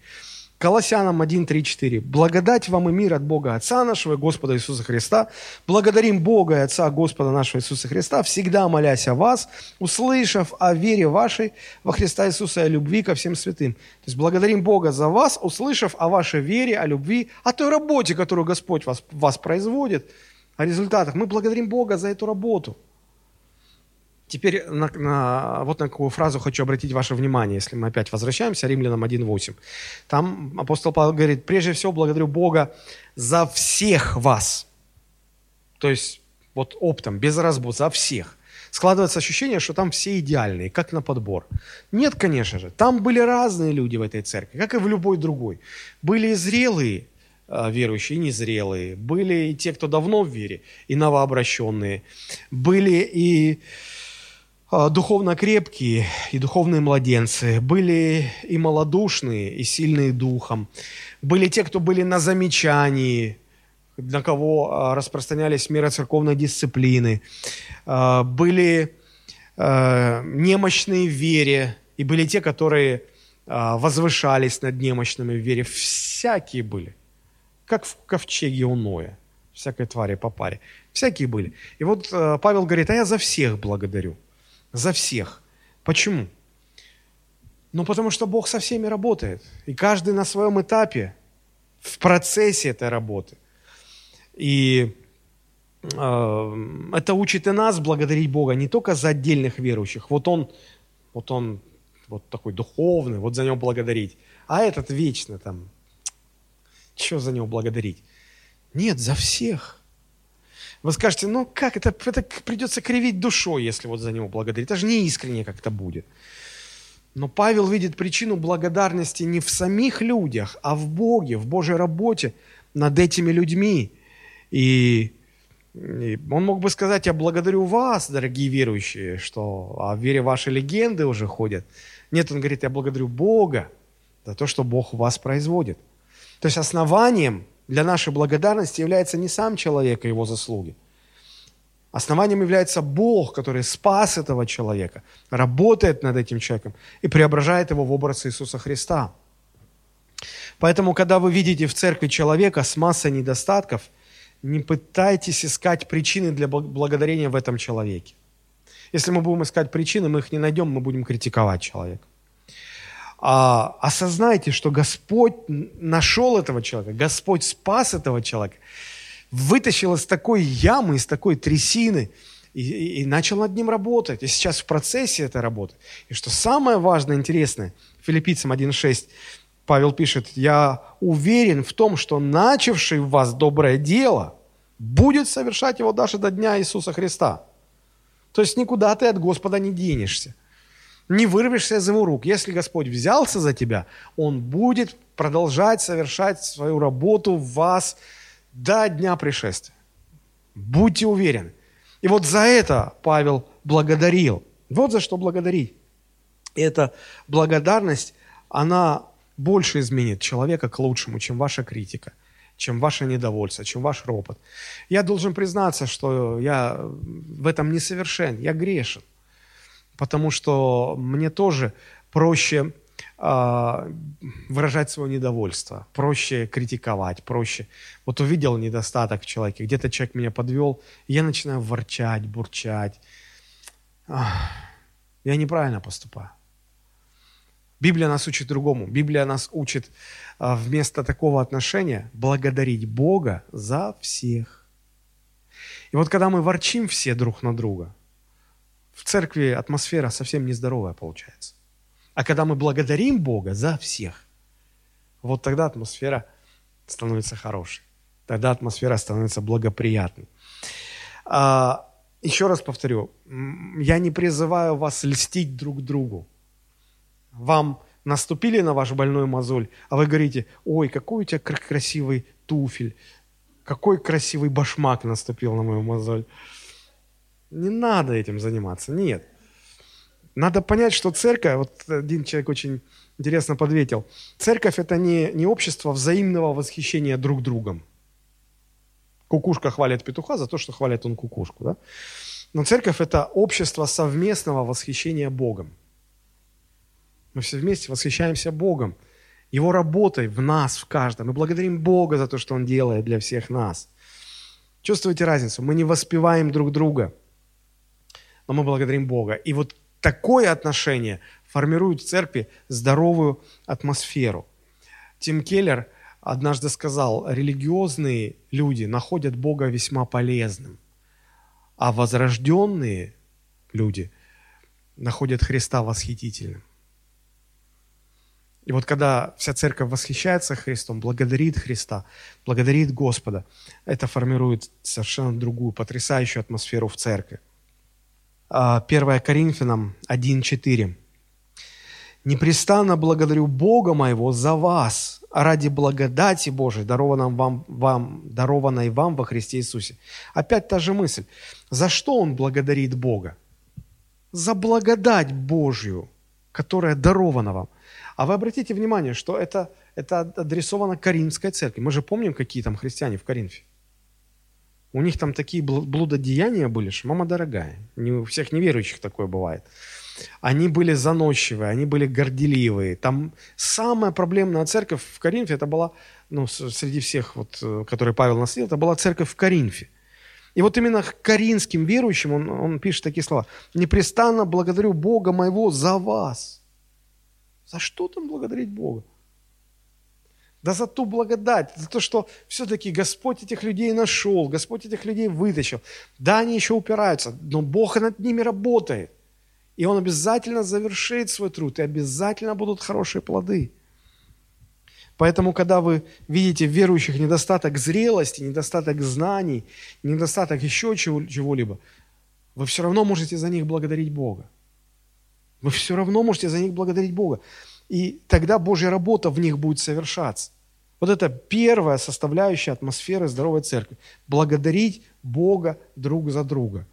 Колоссянам 1, 3, 4. «Благодать вам и мир от Бога Отца нашего Господа Иисуса Христа. Благодарим Бога и Отца Господа нашего Иисуса Христа, всегда молясь о вас, услышав о вере вашей во Христа Иисуса и о любви ко всем святым». То есть благодарим Бога за вас, услышав о вашей вере, о любви, о той работе, которую Господь вас, вас производит, о результатах. Мы благодарим Бога за эту работу – Теперь на, на, вот на какую фразу хочу обратить ваше внимание, если мы опять возвращаемся, Римлянам 1.8. Там апостол Павел говорит, прежде всего благодарю Бога за всех вас. То есть вот оптом, без разбора, за всех. Складывается ощущение, что там все идеальные, как на подбор. Нет, конечно же. Там были разные люди в этой церкви, как и в любой другой. Были и зрелые э, верующие, и незрелые. Были и те, кто давно в вере, и новообращенные. Были и духовно крепкие и духовные младенцы, были и малодушные, и сильные духом, были те, кто были на замечании, на кого а, распространялись меры церковной дисциплины, а, были немощные в вере, и были те, которые возвышались над немощными в вере. Всякие были, как в ковчеге у Ноя, всякой твари по паре. Всякие были. И вот Павел говорит, а я за всех благодарю за всех. Почему? Ну, потому что Бог со всеми работает. И каждый на своем этапе, в процессе этой работы. И э, это учит и нас благодарить Бога не только за отдельных верующих. Вот он, вот он вот такой духовный, вот за него благодарить. А этот вечно там, что за него благодарить? Нет, за всех. Вы скажете, ну как, это, это придется кривить душой, если вот за него благодарить. Это же не искренне как-то будет. Но Павел видит причину благодарности не в самих людях, а в Боге, в Божьей работе над этими людьми. И, и он мог бы сказать, я благодарю вас, дорогие верующие, что о вере ваши легенды уже ходят. Нет, он говорит, я благодарю Бога за то, что Бог вас производит. То есть основанием для нашей благодарности является не сам человек и его заслуги. Основанием является Бог, который спас этого человека, работает над этим человеком и преображает его в образ Иисуса Христа. Поэтому, когда вы видите в церкви человека с массой недостатков, не пытайтесь искать причины для благодарения в этом человеке. Если мы будем искать причины, мы их не найдем, мы будем критиковать человека а, осознайте, что Господь нашел этого человека, Господь спас этого человека, вытащил из такой ямы, из такой трясины, и, и, и начал над ним работать. И сейчас в процессе этой работы. И что самое важное, интересное, филиппийцам 1.6 Павел пишет, «Я уверен в том, что начавший в вас доброе дело будет совершать его даже до дня Иисуса Христа». То есть никуда ты от Господа не денешься. Не вырвешься из его рук. Если Господь взялся за тебя, Он будет продолжать совершать свою работу в вас до дня пришествия. Будьте уверены. И вот за это Павел благодарил. Вот за что благодарить. И эта благодарность, она больше изменит человека к лучшему, чем ваша критика, чем ваше недовольство, чем ваш ропот. Я должен признаться, что я в этом несовершен, я грешен, потому что мне тоже проще э, выражать свое недовольство, проще критиковать, проще. Вот увидел недостаток в человеке, где-то человек меня подвел, я начинаю ворчать, бурчать. Я неправильно поступаю. Библия нас учит другому. Библия нас учит а, вместо такого отношения благодарить Бога за всех. И вот когда мы ворчим все друг на друга, в церкви атмосфера совсем нездоровая получается. А когда мы благодарим Бога за всех, вот тогда атмосфера становится хорошей. Тогда атмосфера становится благоприятной. А, еще раз повторю, я не призываю вас льстить друг другу вам наступили на ваш больной мозоль, а вы говорите, ой, какой у тебя красивый туфель, какой красивый башмак наступил на мою мозоль. Не надо этим заниматься, нет. Надо понять, что церковь, вот один человек очень интересно подветил, церковь это не, не общество взаимного восхищения друг другом. Кукушка хвалит петуха за то, что хвалит он кукушку. Да? Но церковь это общество совместного восхищения Богом. Мы все вместе восхищаемся Богом, Его работой в нас, в каждом. Мы благодарим Бога за то, что Он делает для всех нас. Чувствуете разницу? Мы не воспеваем друг друга, но мы благодарим Бога. И вот такое отношение формирует в церкви здоровую атмосферу. Тим Келлер однажды сказал, религиозные люди находят Бога весьма полезным, а возрожденные люди находят Христа восхитительным. И вот когда вся церковь восхищается Христом, благодарит Христа, благодарит Господа, это формирует совершенно другую, потрясающую атмосферу в церкви. 1 а, Коринфянам 1.4. «Непрестанно благодарю Бога моего за вас, ради благодати Божией, дарованной вам, вам, дарованной вам во Христе Иисусе». Опять та же мысль. За что он благодарит Бога? За благодать Божью, которая дарована вам – а вы обратите внимание, что это, это адресовано Каримской церкви. Мы же помним, какие там христиане в Коринфе. У них там такие блудодеяния были, что мама дорогая. Не у всех неверующих такое бывает. Они были заносчивые, они были горделивые. Там самая проблемная церковь в Коринфе, это была, ну, среди всех, вот, э, которые Павел наследил, это была церковь в Коринфе. И вот именно к коринфским верующим он, он пишет такие слова. «Непрестанно благодарю Бога моего за вас, за что там благодарить Бога? Да за ту благодать, за то, что все-таки Господь этих людей нашел, Господь этих людей вытащил. Да, они еще упираются, но Бог над ними работает. И Он обязательно завершит свой труд, и обязательно будут хорошие плоды. Поэтому, когда вы видите в верующих недостаток зрелости, недостаток знаний, недостаток еще чего- чего-либо, вы все равно можете за них благодарить Бога. Вы все равно можете за них благодарить Бога. И тогда Божья работа в них будет совершаться. Вот это первая составляющая атмосферы здоровой церкви. Благодарить Бога друг за друга.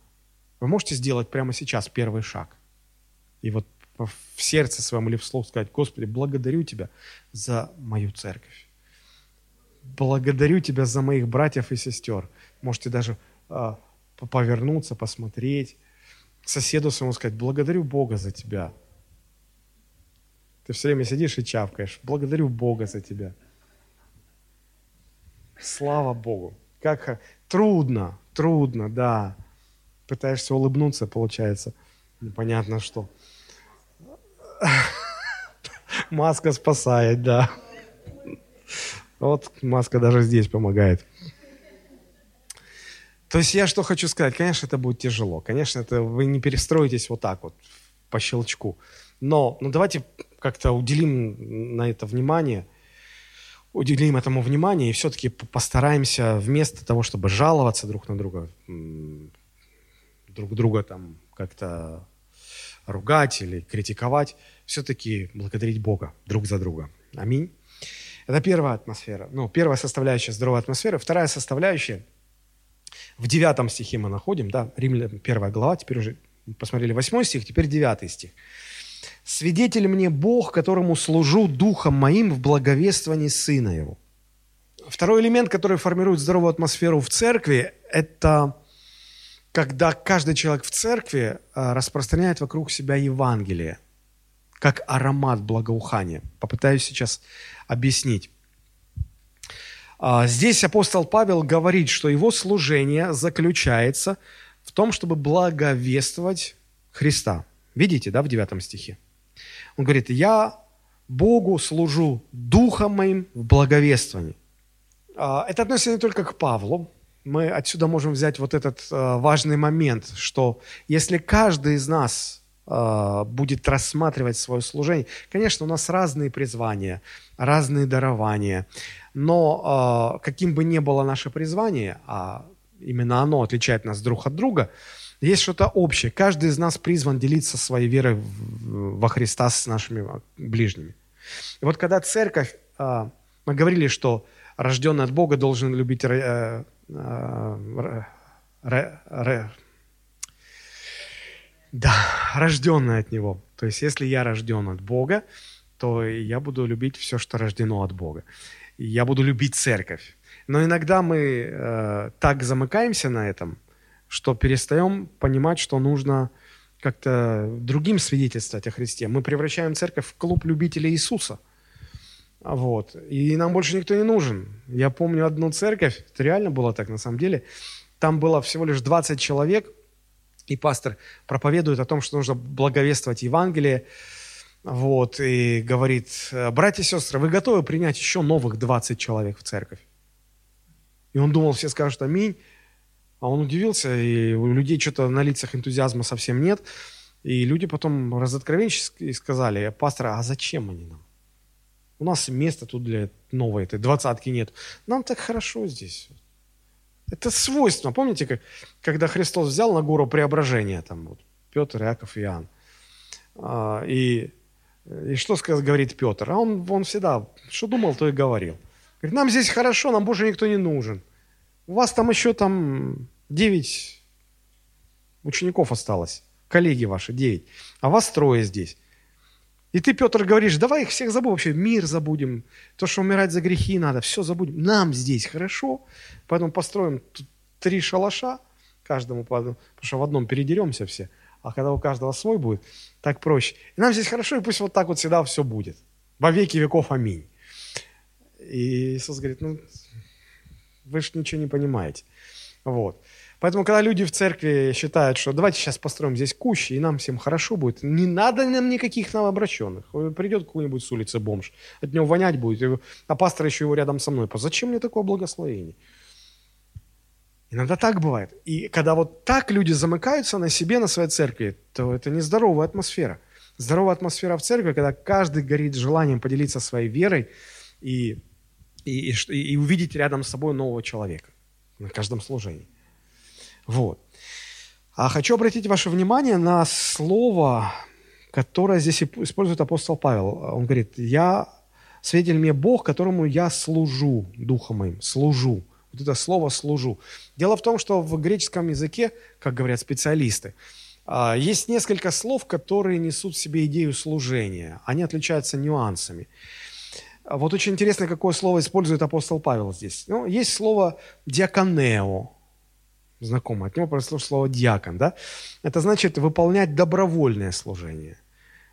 Вы можете сделать прямо сейчас первый шаг. И вот в сердце своем или в слух сказать, Господи, благодарю Тебя за мою церковь. Благодарю Тебя за моих братьев и сестер. Можете даже э, повернуться, посмотреть соседу своему сказать, благодарю Бога за тебя. Ты все время сидишь и чавкаешь. Благодарю Бога за тебя. Слава Богу. Как трудно, трудно, да. Пытаешься улыбнуться, получается непонятно что. Маска спасает, да. Вот маска даже здесь помогает. То есть я что хочу сказать, конечно, это будет тяжело, конечно, это вы не перестроитесь вот так вот по щелчку, но ну, давайте как-то уделим на это внимание, уделим этому внимание и все-таки постараемся вместо того, чтобы жаловаться друг на друга, друг друга там как-то ругать или критиковать, все-таки благодарить Бога друг за друга. Аминь. Это первая атмосфера. Ну, первая составляющая здоровой атмосферы. Вторая составляющая, в девятом стихе мы находим, да, Римлян, первая глава, теперь уже посмотрели восьмой стих, теперь девятый стих. «Свидетель мне Бог, которому служу духом моим в благовествовании Сына Его». Второй элемент, который формирует здоровую атмосферу в церкви, это когда каждый человек в церкви а, распространяет вокруг себя Евангелие, как аромат благоухания. Попытаюсь сейчас объяснить. А, здесь апостол Павел говорит, что его служение заключается в том, чтобы благовествовать Христа. Видите, да, в 9 стихе? Он говорит, я Богу служу духом моим в благовествовании. А, это относится не только к Павлу. Мы отсюда можем взять вот этот а, важный момент, что если каждый из нас а, будет рассматривать свое служение, конечно, у нас разные призвания, разные дарования, но каким бы ни было наше призвание, а именно оно отличает нас друг от друга, есть что-то общее. Каждый из нас призван делиться своей верой во Христа с нашими ближними. И вот когда церковь, а, мы говорили, что рожденный от Бога должен любить э, э, да, рожденный от Него. То есть, если я рожден от Бога, то я буду любить все, что рождено от Бога. я буду любить церковь. Но иногда мы э, так замыкаемся на этом, что перестаем понимать, что нужно как-то другим свидетельствовать о Христе. Мы превращаем церковь в клуб любителей Иисуса. Вот. И нам больше никто не нужен. Я помню одну церковь, это реально было так на самом деле. Там было всего лишь 20 человек, и пастор проповедует о том, что нужно благовествовать Евангелие. Вот, и говорит, братья и сестры, вы готовы принять еще новых 20 человек в церковь? И он думал, все скажут аминь. А он удивился, и у людей что-то на лицах энтузиазма совсем нет. И люди потом разоткровенчески сказали, пастор, а зачем они нам? У нас места тут для новой этой двадцатки нет. Нам так хорошо здесь. Это свойство. Помните, как, когда Христос взял на гору преображения, там вот, Петр, Иаков Иоанн. А, и, и что говорит Петр? А он, он всегда, что думал, то и говорил. Говорит, нам здесь хорошо, нам больше никто не нужен. У вас там еще там девять учеников осталось, коллеги ваши, девять, а вас трое здесь. И ты, Петр, говоришь, давай их всех забудем, вообще мир забудем, то, что умирать за грехи надо, все забудем. Нам здесь хорошо, поэтому построим три шалаша, каждому, потому что в одном передеремся все, а когда у каждого свой будет, так проще. И нам здесь хорошо, и пусть вот так вот всегда все будет. Во веки веков аминь. И Иисус говорит, ну, вы же ничего не понимаете. Вот. Поэтому, когда люди в церкви считают, что давайте сейчас построим здесь кущи, и нам всем хорошо будет, не надо нам никаких новообращенных. Придет какой-нибудь с улицы бомж, от него вонять будет, а пастор еще его рядом со мной. Зачем мне такое благословение? Иногда так бывает. И когда вот так люди замыкаются на себе, на своей церкви, то это нездоровая атмосфера. Здоровая атмосфера в церкви, когда каждый горит желанием поделиться своей верой и и, и, и увидеть рядом с собой нового человека на каждом служении. Вот. А хочу обратить ваше внимание на слово, которое здесь использует апостол Павел. Он говорит, я, свидетель мне Бог, которому я служу духом моим, служу. Вот это слово «служу». Дело в том, что в греческом языке, как говорят специалисты, а, есть несколько слов, которые несут в себе идею служения. Они отличаются нюансами. А вот очень интересно, какое слово использует апостол Павел здесь. Ну, есть слово «диаконео», знакомое, от него произошло слово «диакон», да? Это значит выполнять добровольное служение.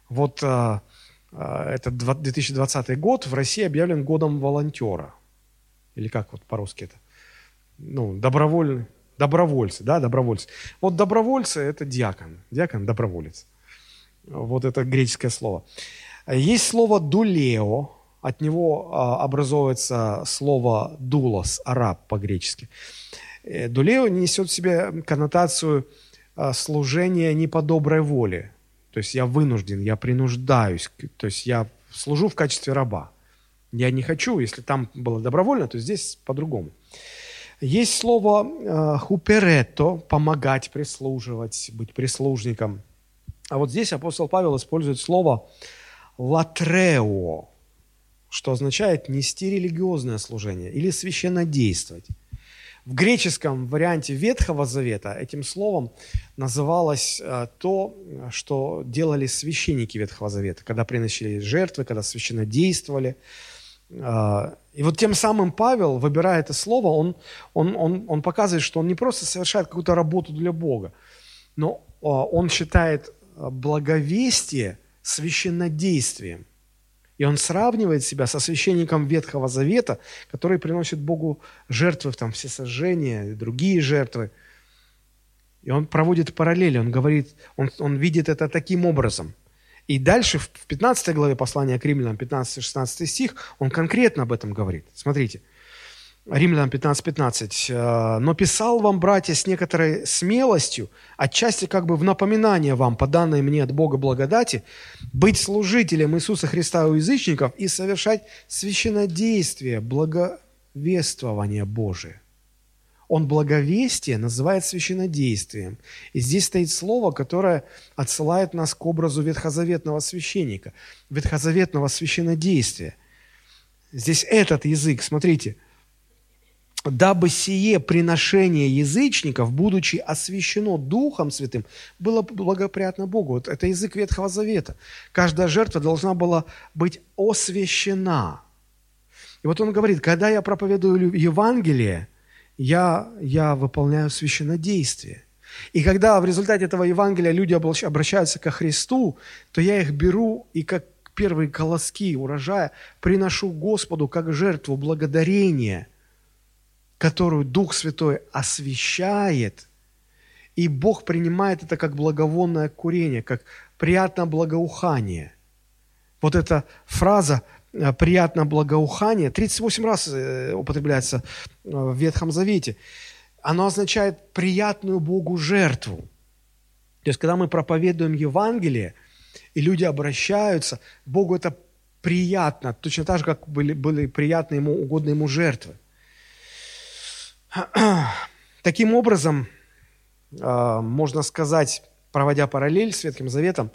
Вот а, а, это 2020 год в России объявлен годом волонтера. Или как вот по-русски это? Ну, добровольный, добровольцы, да, добровольцы. Вот добровольцы – это диакон, диакон – доброволец. Вот это греческое слово. Есть слово «дулео», от него а, образуется слово «дулос», «араб» по-гречески. Э, Дулео несет в себе коннотацию а, служения не по доброй воле. То есть я вынужден, я принуждаюсь, то есть я служу в качестве раба. Я не хочу, если там было добровольно, то здесь по-другому. Есть слово э, хуперето, помогать, прислуживать, быть прислужником. А вот здесь апостол Павел использует слово латрео, что означает нести религиозное служение или священнодействовать. В греческом варианте Ветхого Завета этим словом называлось э, то, что делали священники Ветхого Завета, когда приносили жертвы, когда священно действовали. Э, и вот тем самым Павел, выбирая это слово, он, он, он, он показывает, что он не просто совершает какую-то работу для Бога, но э, он считает благовестие священнодействием – и он сравнивает себя со священником Ветхого Завета, который приносит Богу жертвы, там, все сожжения, другие жертвы. И он проводит параллели, он говорит, он, он видит это таким образом. И дальше в 15 главе послания к римлянам, 15-16 стих, он конкретно об этом говорит. Смотрите – Римлянам 15.15. 15. «Э, «Но писал вам, братья, с некоторой смелостью, отчасти как бы в напоминание вам, по данной мне от Бога благодати, быть служителем Иисуса Христа у язычников и совершать священнодействие, благовествование Божие». Он благовестие называет священодействием. И здесь стоит слово, которое отсылает нас к образу ветхозаветного священника, ветхозаветного священодействия. Здесь этот язык, смотрите – дабы сие приношение язычников, будучи освящено Духом Святым, было благоприятно Богу. Вот это язык Ветхого Завета. Каждая жертва должна была быть освящена. И вот он говорит, когда я проповедую Евангелие, я, я выполняю священнодействие. И когда в результате этого Евангелия люди обращаются ко Христу, то я их беру и как первые колоски урожая приношу Господу как жертву благодарения – которую Дух Святой освещает, и Бог принимает это как благовонное курение, как приятное благоухание. Вот эта фраза э, «приятное благоухание» 38 раз э, употребляется э, в Ветхом Завете. Оно означает приятную Богу жертву. То есть, когда мы проповедуем Евангелие, и люди обращаются, Богу это приятно, точно так же, как были, были приятны Ему, угодны Ему жертвы. Таким образом, а, можно сказать, проводя параллель с Ветхим Заветом,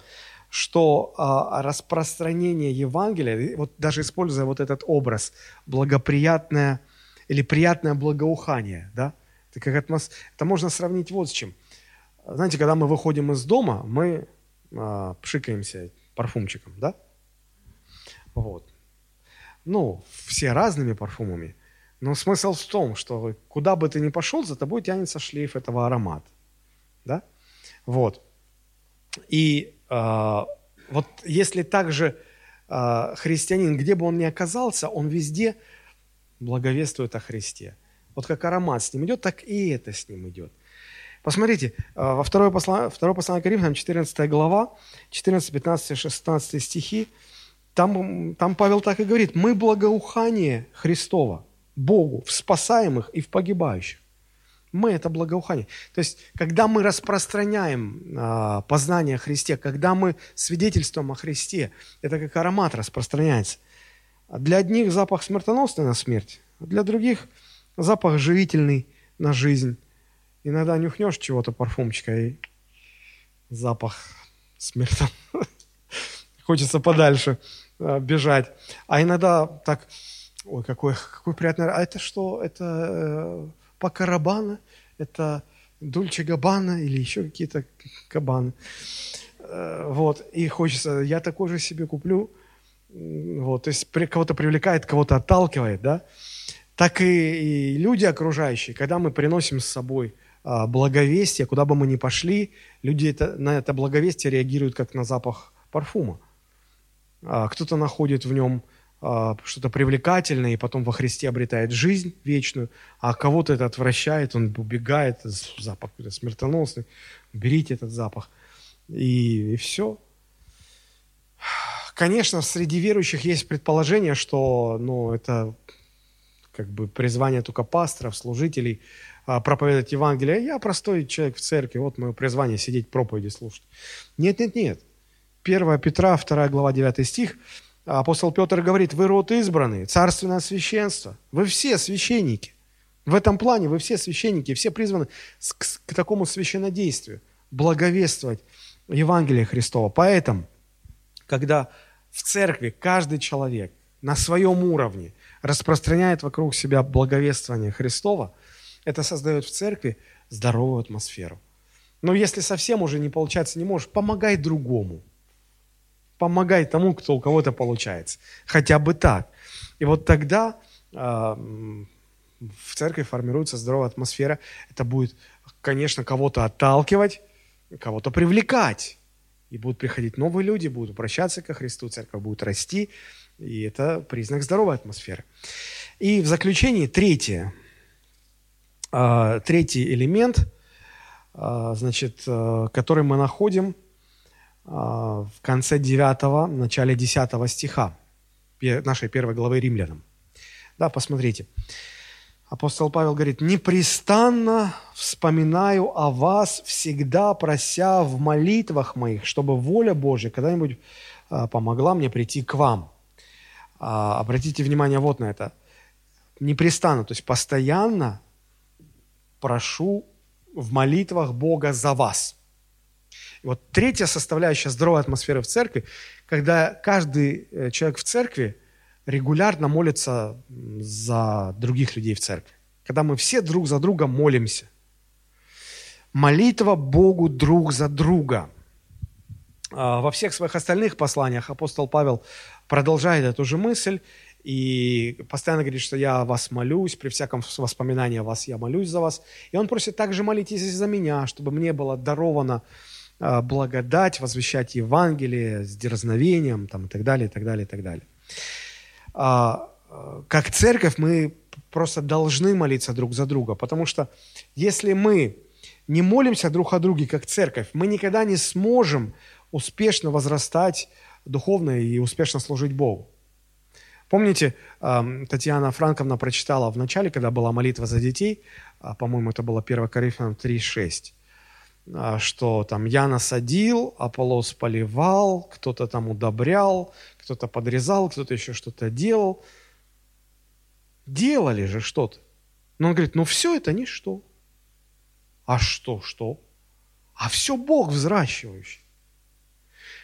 что а, распространение Евангелия, вот даже используя вот этот образ, благоприятное или приятное благоухание, да, это, как атмос... это можно сравнить вот с чем. Знаете, когда мы выходим из дома, мы а, пшикаемся парфумчиком, да? Вот. Ну, все разными парфумами – но смысл в том, что куда бы ты ни пошел, за тобой тянется шлейф этого аромата. Да? Вот. И э, вот если также э, христианин, где бы он ни оказался, он везде благовествует о Христе. Вот как аромат с ним идет, так и это с ним идет. Посмотрите, во второе послание, второе послание Коринфянам, 14 глава, 14, 15, 16 стихи, там, там Павел так и говорит, мы благоухание Христова – Богу в спасаемых и в погибающих. Мы – это благоухание. То есть, когда мы распространяем а, познание о Христе, когда мы свидетельствуем о Христе, это как аромат распространяется. Для одних запах смертоносный на смерть, для других запах живительный на жизнь. Иногда нюхнешь чего-то парфумчика и запах смертоносный. Хочется подальше а, бежать. А иногда так Ой, какой, какой приятный... А это что? Это э, Пакарабана? Это Дульче Габана или еще какие-то кабаны? Э, вот, и хочется... Я такой же себе куплю. Вот, то есть кого-то привлекает, кого-то отталкивает, да? Так и, и люди окружающие, когда мы приносим с собой а, благовестие, куда бы мы ни пошли, люди это, на это благовестие реагируют как на запах парфума. А, кто-то находит в нем что-то привлекательное, и потом во Христе обретает жизнь вечную, а кого-то это отвращает, он убегает, запах смертоносный, берите этот запах, и, и все. Конечно, среди верующих есть предположение, что ну, это как бы призвание только пасторов, служителей, а, проповедовать Евангелие, а я простой человек в церкви, вот мое призвание сидеть проповеди слушать. Нет, нет, нет. 1 Петра, 2 глава, 9 стих, апостол Петр говорит, вы род избранный, царственное священство, вы все священники. В этом плане вы все священники, все призваны к, к такому священнодействию, благовествовать Евангелие Христова. Поэтому, когда в церкви каждый человек на своем уровне распространяет вокруг себя благовествование Христова, это создает в церкви здоровую атмосферу. Но если совсем уже не получается, не можешь, помогай другому. Помогай тому, кто у кого-то получается. Хотя бы так. И вот тогда э, в церкви формируется здоровая атмосфера. Это будет, конечно, кого-то отталкивать, кого-то привлекать. И будут приходить новые люди, будут обращаться ко Христу, церковь будет расти. И это признак здоровой атмосферы. И в заключении третье. А, третий элемент, а, значит, который мы находим в конце 9, начале 10 стиха нашей первой главы Римлянам. Да, посмотрите. Апостол Павел говорит, «Непрестанно вспоминаю о вас, всегда прося в молитвах моих, чтобы воля Божья когда-нибудь а, помогла мне прийти к вам». А, обратите внимание вот на это. Непрестанно, то есть постоянно прошу в молитвах Бога за вас. И вот третья составляющая здоровой атмосферы в церкви, когда каждый э, человек в церкви регулярно молится за других людей в церкви. Когда мы все друг за друга молимся. Молитва Богу друг за друга. А, во всех своих остальных посланиях апостол Павел продолжает эту же мысль и постоянно говорит, что я вас молюсь, при всяком воспоминании о вас я молюсь за вас. И он просит также молитесь за меня, чтобы мне было даровано благодать, возвещать Евангелие с дерзновением там, и так далее, и так далее, и так далее. А, как церковь мы просто должны молиться друг за друга, потому что если мы не молимся друг о друге как церковь, мы никогда не сможем успешно возрастать духовно и успешно служить Богу. Помните, Татьяна Франковна прочитала в начале, когда была молитва за детей, а, по-моему, это было 1 Коринфянам 3,6, а, что там я насадил, Аполлос поливал, кто-то там удобрял, кто-то подрезал, кто-то еще что-то делал. Делали же что-то. Но он говорит, ну все это ничто. А что, что? А все Бог взращивающий.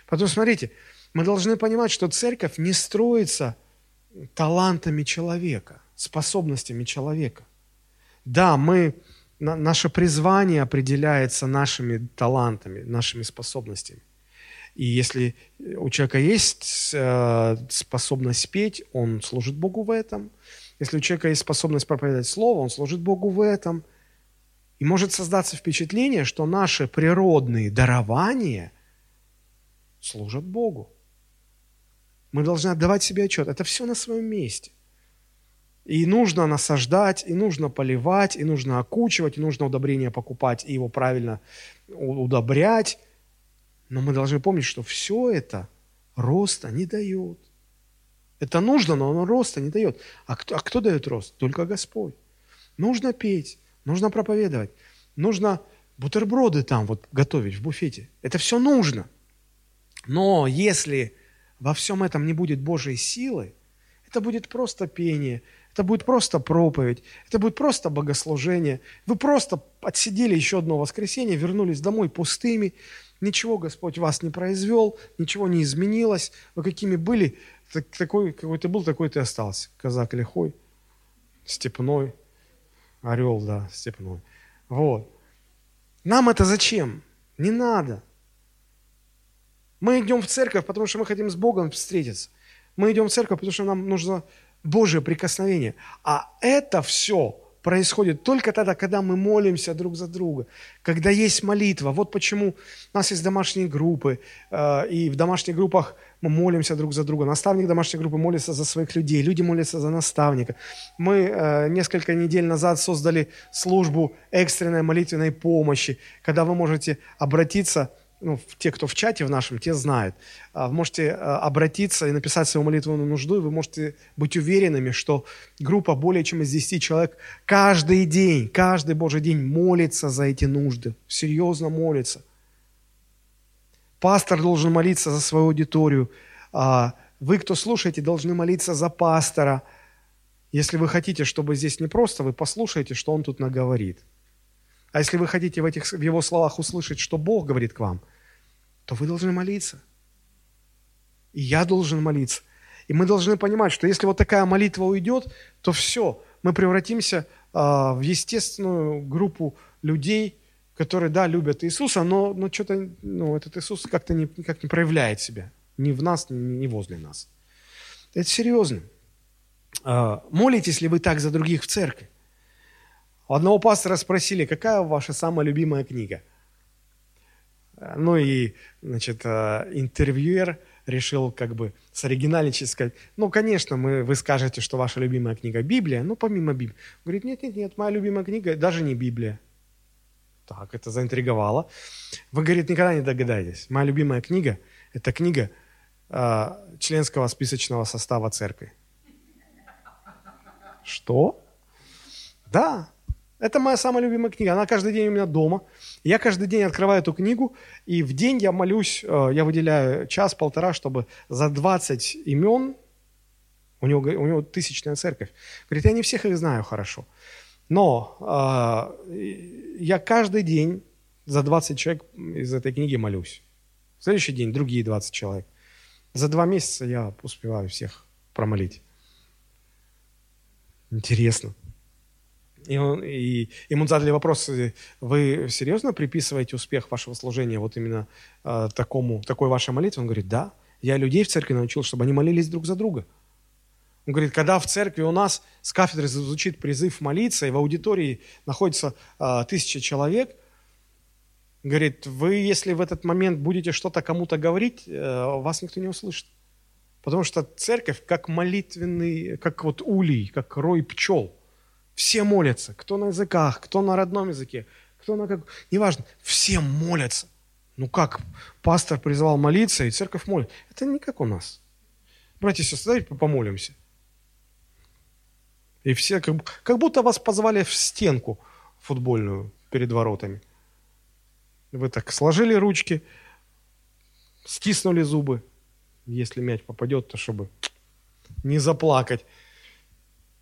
Потом смотрите, мы должны понимать, что церковь не строится талантами человека, способностями человека. Да, мы, наше призвание определяется нашими талантами, нашими способностями. И если у человека есть э, способность петь, он служит Богу в этом. Если у человека есть способность проповедовать Слово, он служит Богу в этом. И может создаться впечатление, что наши природные дарования служат Богу. Мы должны отдавать себе отчет. Это все на своем месте. И нужно насаждать, и нужно поливать, и нужно окучивать, и нужно удобрения покупать, и его правильно удобрять. Но мы должны помнить, что все это роста не дает. Это нужно, но оно роста не дает. А кто, а кто дает рост? Только Господь. Нужно петь, нужно проповедовать, нужно бутерброды там вот готовить в буфете. Это все нужно. Но если во всем этом не будет Божьей силы, это будет просто пение, это будет просто проповедь, это будет просто богослужение. Вы просто отсидели еще одно воскресенье, вернулись домой пустыми, Ничего Господь вас не произвел, ничего не изменилось. Вы какими были, такой, какой ты был, такой ты остался. Казак лихой, степной, орел, да, степной. Вот. Нам это зачем? Не надо. Мы идем в церковь, потому что мы хотим с Богом встретиться. Мы идем в церковь, потому что нам нужно Божье прикосновение. А это все происходит только тогда, когда мы молимся друг за друга, когда есть молитва. Вот почему у нас есть домашние группы, э, и в домашних группах мы молимся друг за друга. Наставник домашней группы молится за своих людей, люди молятся за наставника. Мы э, несколько недель назад создали службу экстренной молитвенной помощи, когда вы можете обратиться ну, те, кто в чате в нашем, те знают. А, вы можете а, обратиться и написать свою молитвенную нужду, и вы можете быть уверенными, что группа более чем из 10 человек каждый день, каждый Божий день молится за эти нужды, серьезно молится. Пастор должен молиться за свою аудиторию. А, вы, кто слушаете, должны молиться за пастора. Если вы хотите, чтобы здесь не просто, вы послушаете, что он тут наговорит. А если вы хотите в, этих, в его словах услышать, что Бог говорит к вам, то вы должны молиться. И я должен молиться. И мы должны понимать, что если вот такая молитва уйдет, то все, мы превратимся э, в естественную группу людей, которые, да, любят Иисуса, но, но что-то, ну, этот Иисус как-то не, никак не проявляет себя. Ни в нас, ни, ни возле нас. Это серьезно. Э, молитесь ли вы так за других в церкви? Одного пастора спросили, какая ваша самая любимая книга? Ну и, значит, э, интервьюер решил как бы с оригинальничать сказать, ну, конечно, мы, вы скажете, что ваша любимая книга Библия, ну, помимо Библии. Говорит, нет, нет, нет, моя любимая книга даже не Библия. Так, это заинтриговало. Вы, говорит, никогда не догадаетесь. Моя любимая книга – это книга э, членского списочного состава церкви. Что? Да, это моя самая любимая книга. Она каждый день у меня дома. Я каждый день открываю эту книгу, и в день я молюсь, э, я выделяю час-полтора, чтобы за 20 имен, у него, у него тысячная церковь, говорит, я не всех их знаю хорошо, но э, я каждый день за 20 человек из этой книги молюсь. В следующий день другие 20 человек. За два месяца я успеваю всех промолить. Интересно. И, он, и ему задали вопрос, вы серьезно приписываете успех вашего служения вот именно э, такому, такой вашей молитве? Он говорит, да. Я людей в церкви научил, чтобы они молились друг за друга. Он говорит, когда в церкви у нас с кафедры звучит призыв молиться, и в аудитории находится э, тысяча человек, говорит, вы, если в этот момент будете что-то кому-то говорить, э, вас никто не услышит. Потому что церковь как молитвенный, как вот улей, как рой пчел – все молятся. Кто на языках, кто на родном языке, кто на как... Неважно. Все молятся. Ну как? Пастор призвал молиться, и церковь молит. Это не как у нас. Братья и сестры, давайте помолимся. И все, как, как будто вас позвали в стенку футбольную перед воротами. Вы так сложили ручки, стиснули зубы. Если мяч попадет, то чтобы не заплакать.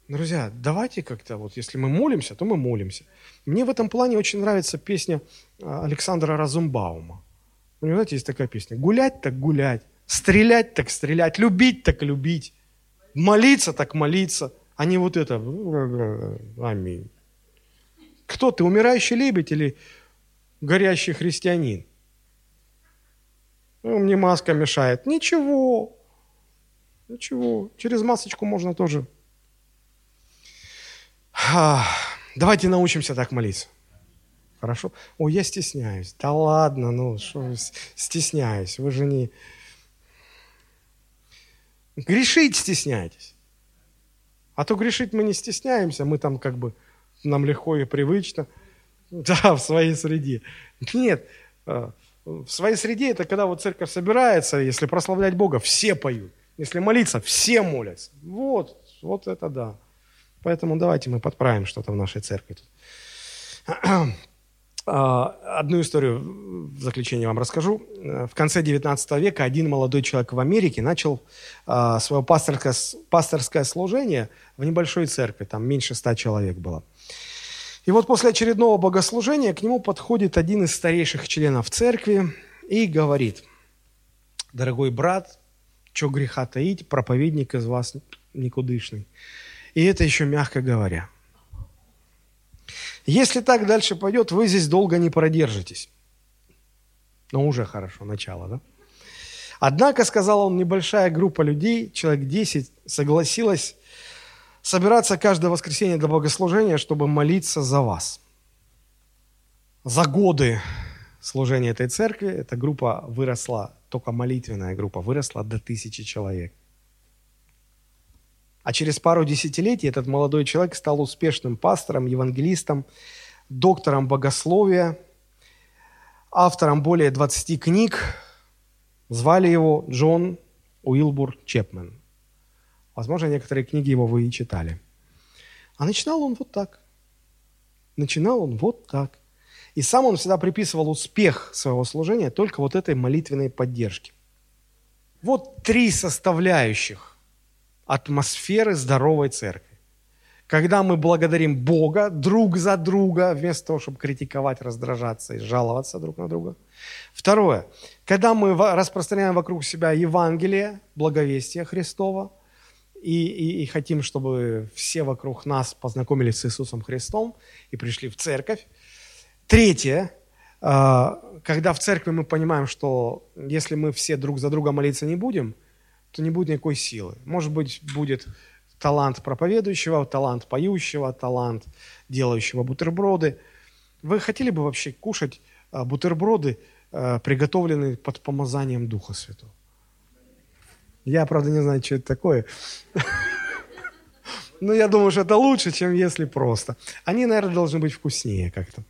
Друзья, давайте как-то, вот если мы молимся, то мы молимся. Мне в этом плане очень нравится песня а, Александра Разумбаума. У него, знаете, есть такая песня. Гулять так гулять, стрелять так стрелять, любить так любить, молиться так молиться, а не вот это. Аминь. Кто ты, умирающий лебедь или горящий христианин? Ну, мне маска мешает. Ничего. Ничего. Через масочку можно тоже Давайте научимся так молиться. Хорошо? О, я стесняюсь. Да ладно, ну что стесняюсь. Вы же не... Грешить стесняйтесь. А то грешить мы не стесняемся, мы там как бы, нам легко и привычно. Да, в своей среде. Нет, э, в своей среде это когда вот церковь собирается, если прославлять Бога, все поют. Если молиться, все молятся. Вот, вот это да. Поэтому давайте мы подправим что-то в нашей церкви. А, одну историю в заключение вам расскажу. В конце 19 века один молодой человек в Америке начал а, свое пасторское, пасторское служение в небольшой церкви, там меньше ста человек было. И вот после очередного богослужения к нему подходит один из старейших членов церкви и говорит, дорогой брат, что греха таить, проповедник из вас никудышный. И это еще мягко говоря. Если так дальше пойдет, вы здесь долго не продержитесь. Ну, уже хорошо, начало, да? Однако, сказал он, небольшая группа людей, человек 10, согласилась собираться каждое воскресенье для богослужения, чтобы молиться за вас. За годы служения этой церкви эта группа выросла, только молитвенная группа выросла до тысячи человек – а через пару десятилетий этот молодой человек стал успешным пастором, евангелистом, доктором богословия. автором более 20 книг. Звали его Джон Уилбур Чепмен. Возможно, некоторые книги его вы и читали. А начинал он вот так. Начинал он вот так. И сам он всегда приписывал успех своего служения только вот этой молитвенной поддержке. Вот три составляющих атмосферы здоровой церкви. Когда мы благодарим Бога друг за друга, вместо того, чтобы критиковать, раздражаться и жаловаться друг на друга. Второе. Когда мы распространяем вокруг себя Евангелие, благовестие Христова, и, и, и хотим, чтобы все вокруг нас познакомились с Иисусом Христом и пришли в церковь. Третье. А, когда в церкви мы понимаем, что если мы все друг за друга молиться не будем, то не будет никакой силы. Может быть, будет талант проповедующего, талант поющего, талант делающего бутерброды. Вы хотели бы вообще кушать а, бутерброды, а, приготовленные под помазанием Духа Святого? Я, правда, не знаю, что это такое. Но я думаю, что это лучше, чем если просто. Они, наверное, должны быть вкуснее как-то.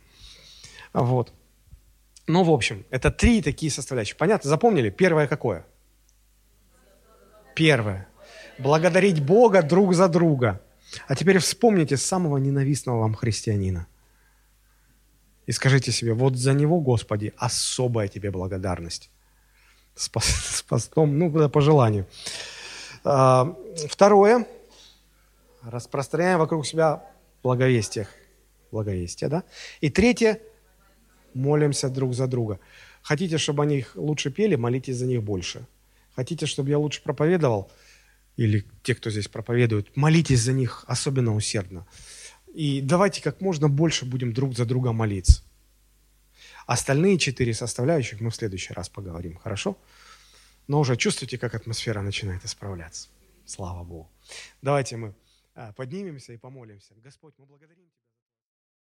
Вот. Ну, в общем, это три такие составляющие. Понятно? Запомнили? Первое какое? Первое. Благодарить Бога друг за друга. А теперь вспомните самого ненавистного вам христианина. И скажите себе, вот за него, Господи, особая тебе благодарность. С, с постом, ну, по желанию. А, второе. Распространяем вокруг себя благовестие. Благовестие, да? И третье – молимся друг за друга. Хотите, чтобы они лучше пели, молитесь за них больше. Хотите, чтобы я лучше проповедовал, или те, кто здесь проповедует, молитесь за них особенно усердно. И давайте как можно больше будем друг за друга молиться. Остальные четыре составляющих мы в следующий раз поговорим, хорошо? Но уже чувствуете, как атмосфера начинает исправляться. Слава Богу. Давайте мы а, поднимемся и помолимся. Господь, мы благодарим Тебя.